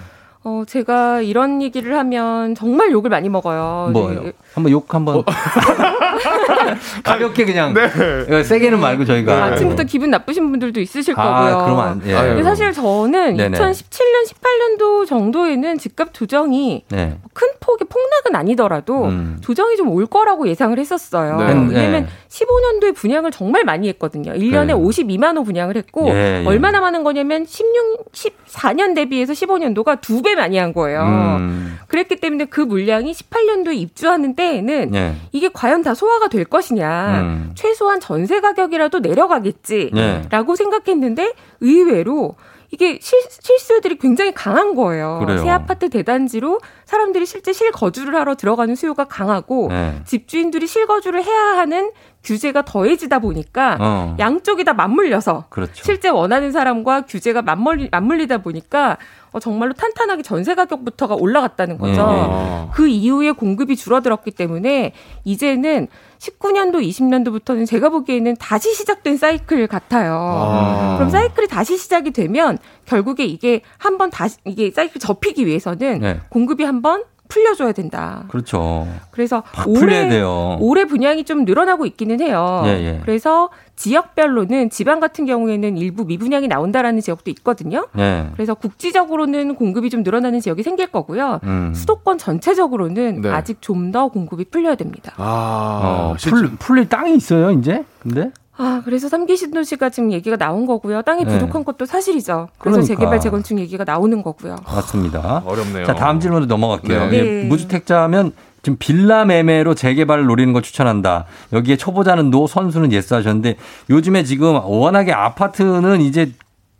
어 제가 이런 얘기를 하면 정말 욕을 많이 먹어요. 뭐요? 네. 한번 욕 한번 어. 가볍게 그냥 네. 예, 세게는 말고 저희가 네. 아침부터 기분 나쁘신 분들도 있으실 아, 거고요. 그러면 예. 근데 사실 저는 네네. 2017년 18년도 정도에는 집값 조정이 네. 큰 폭의 폭락은 아니더라도 음. 조정이 좀 올 거라고 예상을 했었어요. 네. 왜냐면 15년도에 분양을 정말 많이 했거든요. 1년에 네. 52만 호 분양을 했고 예, 예. 얼마나 많은 거냐면 16 14년 대비해서 15년도가 두배 많이 한 거예요. 음. 그랬기 때문에 그 물량이 18년도에 입주하는 때에는 예. 이게 과연 다 소화가 될 것이냐. 음. 최소한 전세 가격이라도 내려가겠지라고 예. 생각했는데 의외로 이게 실, 실수들이 굉장히 강한 거예요. 그래요. 새 아파트 대단지로 사람들이 실제 실거주를 하러 들어가는 수요가 강하고 네. 집주인들이 실거주를 해야 하는 규제가 더해지다 보니까 어. 양쪽이 다 맞물려서 그렇죠. 실제 원하는 사람과 규제가 맞물리, 맞물리다 보니까 어, 정말로 탄탄하게 전세 가격부터가 올라갔다는 거죠. 네. 그 이후에 공급이 줄어들었기 때문에 이제는 19년도, 20년도부터는 제가 보기에는 다시 시작된 사이클 같아요. 아. 그럼 사이클이 다시 시작이 되면 결국에 이게 한번 다시 이게 사이클 접히기 위해서는 네. 공급이 한번 풀려줘야 된다. 그렇죠. 그래서 올해 올해 분양이 좀 늘어나고 있기는 해요. 예, 예. 그래서 지역별로는 지방 같은 경우에는 일부 미분양이 나온다라는 지역도 있거든요. 예. 그래서 국지적으로는 공급이 좀 늘어나는 지역이 생길 거고요. 음. 수도권 전체적으로는 네. 아직 좀 더 공급이 풀려야 됩니다. 아, 어, 풀, 풀릴 땅이 있어요, 이제? 근데? 아, 그래서 삼기 신도시가 지금 얘기가 나온 거고요. 땅이 네. 부족한 것도 사실이죠. 그래서 그러니까. 재개발 재건축 얘기가 나오는 거고요. 맞습니다. 어렵네요. 자, 다음 질문으로 넘어갈게요. 네. 네. 무주택자면 지금 빌라 매매로 재개발을 노리는 걸 추천한다. 여기에 초보자는 노, 선수는 예스 하셨는데 요즘에 지금 워낙에 아파트는 이제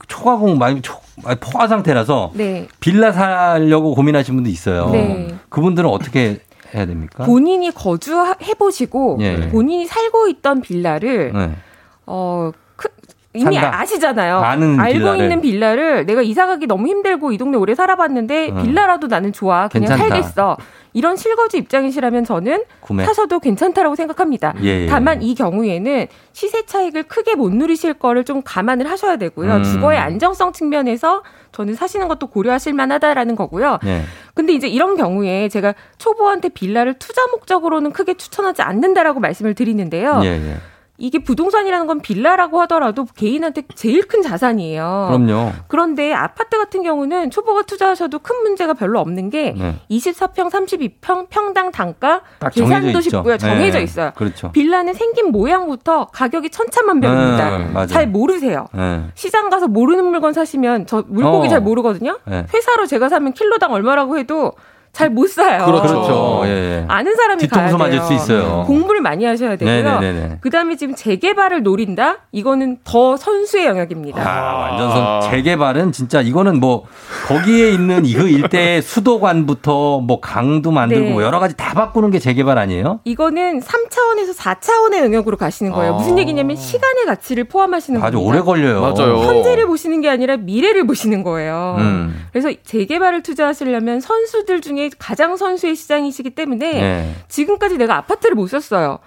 초과공 많이 초, 포화 상태라서 네. 빌라 살려고 고민하시는 분도 있어요. 네. 그분들은 어떻게 해야 됩니까? 본인이 거주해 보시고 예. 본인이 살고 있던 빌라를 네. 어 그, 이미 산다. 아시잖아요. 알고 빌라를. 있는 빌라를 내가 이사 가기 너무 힘들고 이 동네 오래 살아봤는데 음. 빌라라도 나는 좋아. 그냥 괜찮다. 살겠어. 이런 실거주 입장이시라면 저는 구매. 사셔도 괜찮다라고 생각합니다. 예, 예. 다만 이 경우에는 시세 차익을 크게 못 누리실 거를 좀 감안을 하셔야 되고요. 음. 주거의 안정성 측면에서 저는 사시는 것도 고려하실 만하다라는 거고요. 예. 근데 이제 이런 경우에 제가 초보한테 빌라를 투자 목적으로는 크게 추천하지 않는다라고 말씀을 드리는데요. 예, 예. 이게 부동산이라는 건 빌라라고 하더라도 개인한테 제일 큰 자산이에요. 그럼요. 그런데 아파트 같은 경우는 초보가 투자하셔도 큰 문제가 별로 없는 게 네. 24평, 32평 평당 단가 계산도 쉽고요. 정해져 네. 있어요. 그렇죠. 빌라는 생긴 모양부터 가격이 천차만별입니다. 네, 잘 모르세요. 네. 시장 가서 모르는 물건 사시면 저 물고기 어. 잘 모르거든요. 네. 회사로 제가 사면 킬로당 얼마라고 해도 잘 못 사요. 그렇죠. 그렇죠. 예, 예. 아는 사람이 가야 돼요. 맞을 수 있어요. 공부를 많이 하셔야 되고요. 그다음에 지금 재개발을 노린다? 이거는 더 선수의 영역입니다. 아, 완전 선 재개발은 진짜 이거는 뭐 거기에 있는 그 일대의 수도관부터 뭐 강도 만들고 네. 뭐 여러 가지 다 바꾸는 게 재개발 아니에요? 이거는 3차원에서 4차원의 영역으로 가시는 거예요. 아. 무슨 얘기냐면 시간의 가치를 포함하시는 거예요. 아주 오래 걸려요. 맞아요. 현재를 보시는 게 아니라 미래를 보시는 거예요. 음. 그래서 재개발을 투자하시려면 선수들 중에 중에 가장 선수의 시장이시기 때문에 네. 지금까지 내가 아파트를 못 샀어요.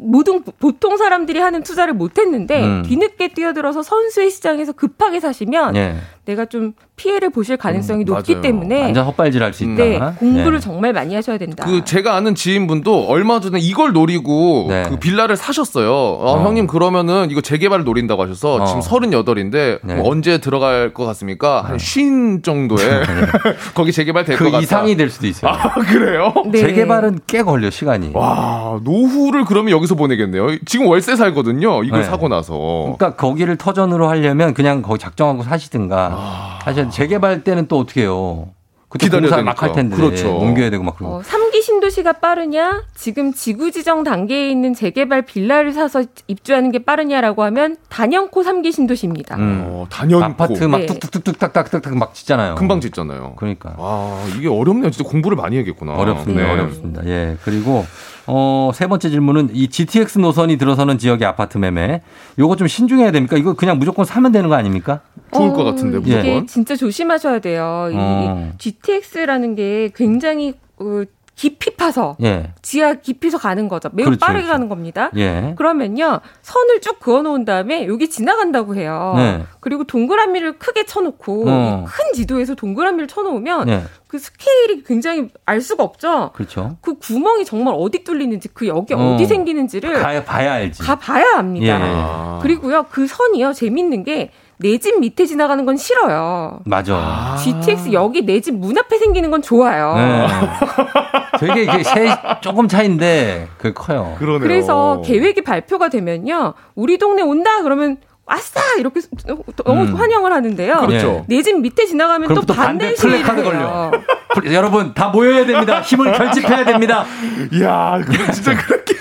모든 보통 사람들이 하는 투자를 못 했는데 음. 뒤늦게 뛰어들어서 선수의 시장에서 급하게 사시면 네. 내가 좀 피해를 보실 가능성이 음, 높기 맞아요. 때문에 완전 헛발질할 수 있다. 네, 공부를 네. 정말 많이 하셔야 된다. 그 제가 아는 지인분도 얼마 전에 이걸 노리고 네. 그 빌라를 사셨어요. 어, 어. 형님 그러면은 이거 재개발을 노린다고 하셔서 어. 지금 38인데 네. 뭐 언제 들어갈 것 같습니까? 한50 네. 정도에 네. 거기 재개발 될것 그 같다. 이상이 될 수도 있어요. 아, 그래요? 네. 재개발은 꽤 걸려 시간이. 와 노후를 그러면 여기서 보내겠네요. 지금 월세 살거든요. 이걸 사고 나서. 그러니까 거기를 터전으로 하려면 그냥 거기 작정하고 사시든가. 아... 사실 재개발 때는 또 어떻게 해요? 그때 공사 막 할 텐데 그렇죠. 옮겨야 되고 막 그러고. 어, 3기 신도시가 빠르냐? 지금 지구 지정 단계에 있는 재개발 빌라를 사서 입주하는 게 빠르냐라고 하면 단연코 3기 신도시입니다. 음. 어, 단연코 아파트 막 네. 딱딱딱딱 막 짓잖아요. 금방 짓잖아요. 그러니까. 아, 이게 어렵네요. 진짜 공부를 많이 해야겠구나. 어렵습니다. 네. 어렵습니다. 예. 그리고 어, 세 번째 질문은 이 GTX 노선이 들어서는 지역의 아파트 매매. 요거 좀 신중해야 됩니까? 이거 그냥 무조건 사면 되는 거 아닙니까? 좋을 어, 것 같은데, 무조건. 이게 진짜 조심하셔야 돼요. 어. 이 GTX라는 게 굉장히 어, 깊이 파서 예. 지하 깊이서 가는 거죠. 매우 그렇죠, 빠르게 그렇죠. 가는 겁니다. 예. 그러면요 선을 쭉 그어놓은 다음에 여기 지나간다고 해요. 네. 그리고 동그라미를 크게 쳐놓고 어. 큰 지도에서 동그라미를 쳐놓으면 예. 그 스케일이 굉장히 알 수가 없죠. 그렇죠. 그 구멍이 정말 어디 뚫리는지 그 여기 어. 디 생기는지를 가 봐야 알지. 가 봐야 압니다. 예. 아. 그리고요 그 선이요 재밌는 게 내집 밑에 지나가는 건 싫어요. 맞아. GTX 여기 내 집 문 앞에 생기는 건 좋아요. 네. 되게 이게 세, 조금 차인데 그 커요. 그러네요. 그래서 계획이 발표가 되면요. 우리 동네 온다 그러면 아싸 이렇게 너무 음. 환영을 하는데요. 그렇죠. 내 집 밑에 지나가면 또 반대 플래카드 걸려. 여러분 다 모여야 됩니다. 힘을 결집해야 됩니다. 이야, 진짜 그렇겠네요.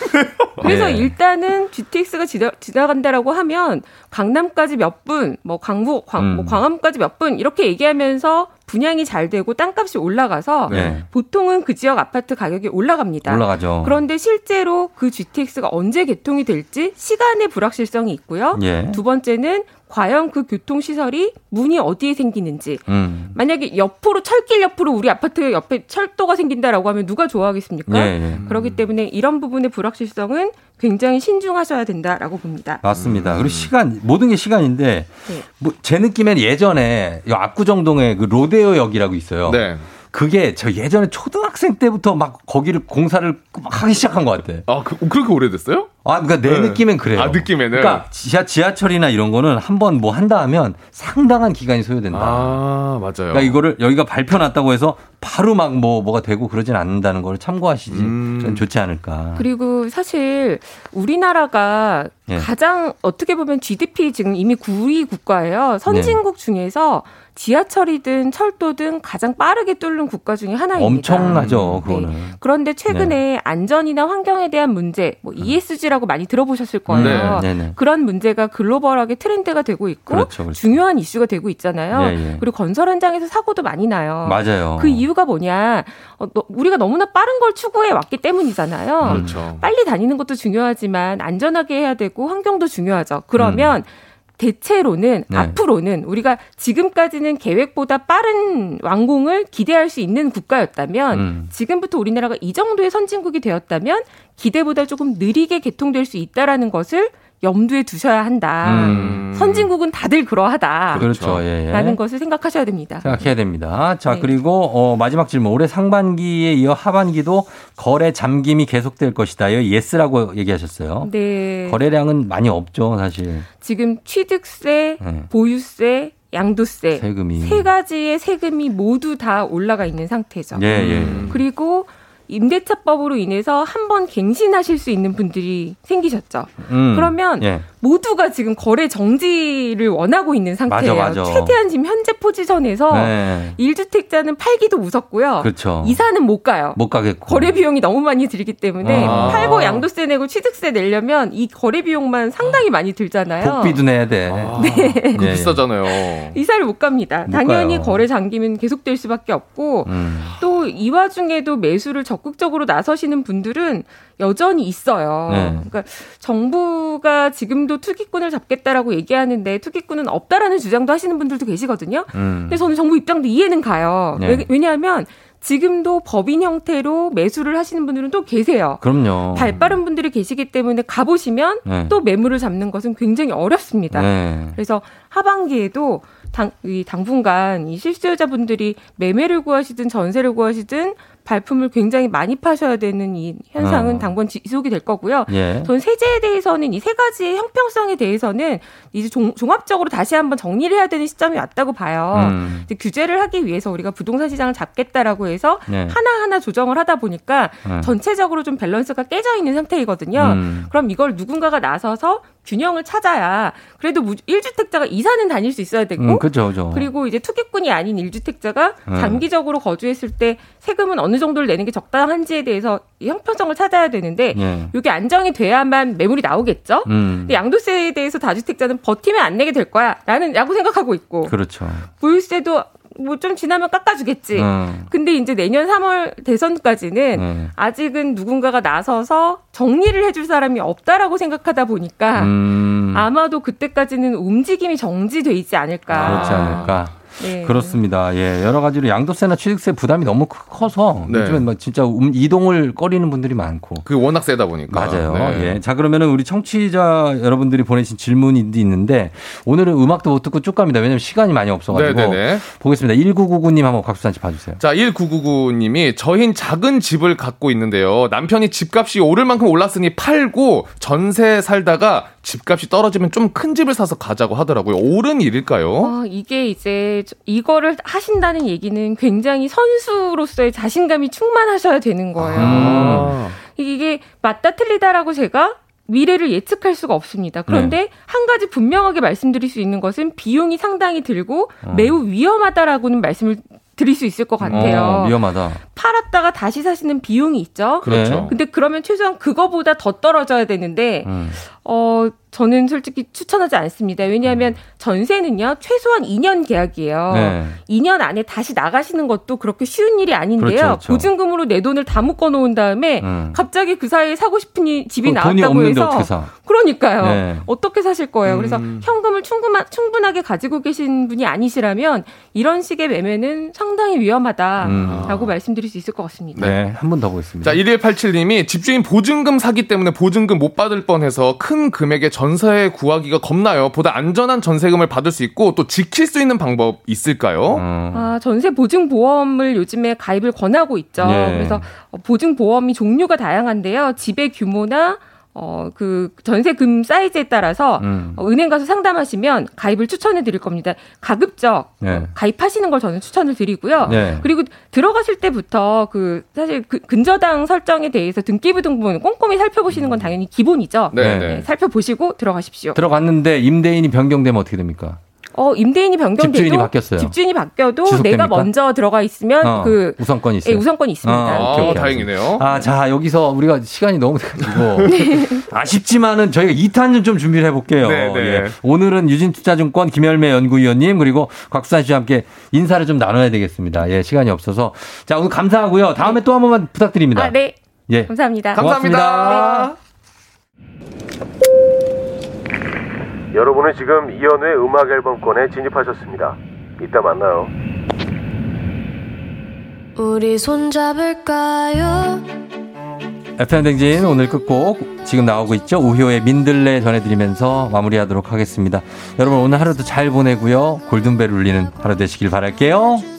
그래서 네. 일단은 GTX가 지나, 지나간다라고 하면 강남까지 몇 분, 뭐 강북, 광, 음. 뭐 광화문까지 몇 분 이렇게 얘기하면서 분양이 잘 되고 땅값이 올라가서 네. 보통은 그 지역 아파트 가격이 올라갑니다. 올라가죠. 그런데 실제로 그 GTX가 언제 개통이 될지 시간의 불확실성이 있고요. 예. 두 번째는 과연 그 교통 시설이 문이 어디에 생기는지. 음. 만약에 옆으로, 철길 옆으로 우리 아파트 옆에 철도가 생긴다라고 하면 누가 좋아하겠습니까? 예, 예. 그렇기 때문에 이런 부분의 불확실성은 굉장히 신중하셔야 된다라고 봅니다. 맞습니다. 그리고 시간, 모든 게 시간인데, 네. 뭐제 느낌엔 예전에 압구정동에 그 로데 오역이라고 있어요. 네. 그게 저 예전에 초등학생 때부터 막 거기를 공사를 막 하기 시작한 것 같아. 아, 그, 그렇게 오래됐어요? 아, 그러니까 내 네. 느낌엔 그래요. 아, 느낌에는. 그러니까 지하 지하철이나 이런 거는 한 번 뭐 한다 하면 상당한 기간이 소요된다. 아, 맞아요. 그러니까 이거를 여기가 발표 났다고 해서 바로 막 뭐 뭐가 되고 그러진 않는다는 걸 참고하시지. 음. 좋지 않을까. 그리고 사실 우리나라가 예. 가장 어떻게 보면 GDP 지금 이미 9위 국가예요. 선진국 네. 중에서 지하철이든 철도든 가장 빠르게 뚫는 국가 중에 하나입니다. 엄청나죠, 네. 그거는. 네. 그런데 최근에 네. 안전이나 환경에 대한 문제, 뭐 ESG라고 많이 들어보셨을 거예요. 네. 네. 그런 문제가 글로벌하게 트렌드가 되고 있고 그렇죠, 그렇죠. 중요한 이슈가 되고 있잖아요. 예, 예. 그리고 건설 현장에서 사고도 많이 나요. 맞아요. 그 이유가 뭐냐? 어, 너, 우리가 너무나 빠른 걸 추구해 왔기 때문이잖아요. 그렇죠. 빨리 다니는 것도 중요하지만 안전하게 해야 되고 환경도 중요하죠. 그러면 음. 대체로는 네. 앞으로는 우리가 지금까지는 계획보다 빠른 완공을 기대할 수 있는 국가였다면 음. 지금부터 우리나라가 이 정도의 선진국이 되었다면 기대보다 조금 느리게 개통될 수 있다라는 것을 염두에 두셔야 한다. 음. 선진국은 다들 그러하다. 그렇죠. 예, 예. 라는 것을 생각하셔야 됩니다. 생각해야 됩니다. 자, 네. 그리고 어, 마지막 질문. 올해 상반기에 이어 하반기도 거래 잠김이 계속될 것이다. 예스라고 얘기하셨어요. 네. 거래량은 많이 없죠, 사실. 지금 취득세, 네. 보유세, 양도세 세금이. 세 가지의 세금이 모두 다 올라가 있는 상태죠. 예, 예. 그리고 임대차법으로 인해서 한 번 갱신하실 수 있는 분들이 생기셨죠. 음, 그러면 예. 모두가 지금 거래 정지를 원하고 있는 상태예요. 맞아, 맞아. 최대한 지금 현재 포지션에서 네. 1주택자는 팔기도 무섭고요. 그렇죠. 이사는 못 가요. 못 가겠고. 거래 비용이 너무 많이 들기 때문에 아. 팔고 양도세 내고 취득세 내려면 이 거래 비용만 상당히 많이 들잖아요. 복비도 내야 돼. 아. 네. 그 비싸잖아요. 이사를 못 갑니다. 못 당연히 가요. 거래 잠기면 계속될 수밖에 없고 음. 또이 와중에도 매수를 적극적으로 나서시는 분들은 여전히 있어요. 네. 그러니까 정부가 지금도 투기꾼을 잡겠다라고 얘기하는데 투기꾼은 없다라는 주장도 하시는 분들도 계시거든요. 음. 근데 저는 정부 입장도 이해는 가요. 네. 왜, 왜냐하면 지금도 법인 형태로 매수를 하시는 분들은 또 계세요. 그럼요. 발 빠른 분들이 계시기 때문에 가보시면 네. 또 매물을 잡는 것은 굉장히 어렵습니다. 네. 그래서 하반기에도 당, 이 당분간 이 실수요자분들이 매매를 구하시든 전세를 구하시든 발품을 굉장히 많이 파셔야 되는 이 현상은 어. 당분 지속이 될 거고요. 예. 전 세제에 대해서는 이 세 가지의 형평성에 대해서는 이제 종, 합적으로 다시 한번 정리를 해야 되는 시점이 왔다고 봐요. 음. 규제를 하기 위해서 우리가 부동산 시장을 잡겠다라고 해서 예. 하나하나 조정을 하다 보니까 예. 전체적으로 좀 밸런스가 깨져 있는 상태이거든요. 음. 그럼 이걸 누군가가 나서서 균형을 찾아야 그래도 1주택자가 이사는 다닐 수 있어야 되고 음, 그죠, 그죠. 그리고 이제 투기꾼이 아닌 1주택자가 음. 장기적으로 거주했을 때 세금은 어느 정도를 내는 게 적당한지에 대해서 형평성을 찾아야 되는데 예. 이게 안정이 돼야만 매물이 나오겠죠. 음. 근데 양도세에 대해서 다주택자는 버티면 안 내게 될 거야라는 라고 생각하고 있고 그렇죠. 보유세도 뭐좀 지나면 깎아주겠지. 음. 근데 이제 내년 3월 대선까지는 음. 아직은 누군가가 나서서 정리를 해줄 사람이 없다라고 생각하다 보니까 음. 아마도 그때까지는 움직임이 정지돼 있지 않을까. 그렇지 않을까. 네. 그렇습니다. 예, 여러 가지로 양도세나 취득세 부담이 너무 커서 네. 요즘엔 뭐 진짜 음, 이동을 꺼리는 분들이 많고. 그 워낙 세다 보니까. 맞아요. 네. 예. 자, 그러면은 우리 청취자 여러분들이 보내신 질문이 있는데 오늘은 음악도 못 듣고 쭉 갑니다. 왜냐면 시간이 많이 없어 가지고. 네네네. 네, 네. 보겠습니다. 1999님 한번 곽수산 씨 봐 주세요. 자, 1999님이 저흰 작은 집을 갖고 있는데요. 남편이 집값이 오를 만큼 올랐으니 팔고 전세 살다가 집값이 떨어지면 좀 큰 집을 사서 가자고 하더라고요. 옳은 일일까요? 아, 이게 이제 이거를 하신다는 얘기는 굉장히 선수로서의 자신감이 충만하셔야 되는 거예요. 아. 이게 맞다 틀리다라고 제가 미래를 예측할 수가 없습니다. 그런데 네. 한 가지 분명하게 말씀드릴 수 있는 것은 비용이 상당히 들고 어. 매우 위험하다라고는 말씀을 드릴 수 있을 것 같아요. 어, 위험하다. 팔았다가 다시 사시는 비용이 있죠. 그렇죠. 근데 그러면 최소한 그거보다 더 떨어져야 되는데 음. 어 저는 솔직히 추천하지 않습니다. 왜냐하면 음. 전세는요 최소한 2년 계약이에요. 네. 2년 안에 다시 나가시는 것도 그렇게 쉬운 일이 아닌데요. 그렇죠, 그렇죠. 보증금으로 내 돈을 다 묶어 놓은 다음에 음. 갑자기 그 사이에 사고 싶은 집이 나왔다고 해서 그러니까요. 네. 어떻게 사실 거예요? 음. 그래서 현금을 충분하, 충분하게 가지고 계신 분이 아니시라면 이런 식의 매매는 상당히 위험하다라고 음. 말씀드릴 수 있을 것 같습니다. 네, 한 번 더 보겠습니다. 자, 1187님이 집주인 보증금 사기 때문에 보증금 못 받을 뻔해서 큰 금액의 전세 구하기가 겁나요. 보다 안전한 전세금을 받을 수 있고 또 지킬 수 있는 방법 있을까요? 음. 아, 전세 보증 보험을 요즘에 가입을 권하고 있죠. 예. 그래서 보증 보험이 종류가 다양한데요. 집의 규모나 어, 그 전세금 사이즈에 따라서 음. 어, 은행 가서 상담하시면 가입을 추천해 드릴 겁니다. 가급적 네. 어, 가입하시는 걸 저는 추천을 드리고요. 네. 그리고 들어가실 때부터 그 사실 그 근저당 설정에 대해서 등기부 등본 꼼꼼히 살펴보시는 건 당연히 기본이죠. 네. 네. 살펴보시고 들어가십시오. 들어갔는데 임대인이 변경되면 어떻게 됩니까? 어, 임대인이 변경돼도 집주인이 바뀌었어요. 집주인이 바뀌어도 지속됩니까? 내가 먼저 들어가 있으면 어, 그 우선권이 있어요. 예, 우선권이 있습니다. 아, 오케이, 오케이, 다행이네요. 아, 자, 여기서 우리가 시간이 너무 돼 가지고 네. 아쉽지만은 저희가 2탄 좀 준비를 해 볼게요. 네, 네. 예. 오늘은 유진투자증권 김열매 연구위원님 그리고 곽수산 씨와 함께 인사를 좀 나눠야 되겠습니다. 예, 시간이 없어서. 자, 오늘 감사하고요. 다음에 네. 또한 번만 부탁드립니다. 아, 네. 예. 감사합니다. 고맙습니다. 감사합니다. 여러분은 지금 이연우의 음악 앨범권에 진입하셨습니다. 이따 만나요. 우리 손잡을까요? FM 댕진 오늘 끝곡 지금 나오고 있죠. 우효의 민들레 전해드리면서 마무리하도록 하겠습니다. 여러분 오늘 하루도 잘 보내고요. 골든벨 울리는 하루 되시길 바랄게요.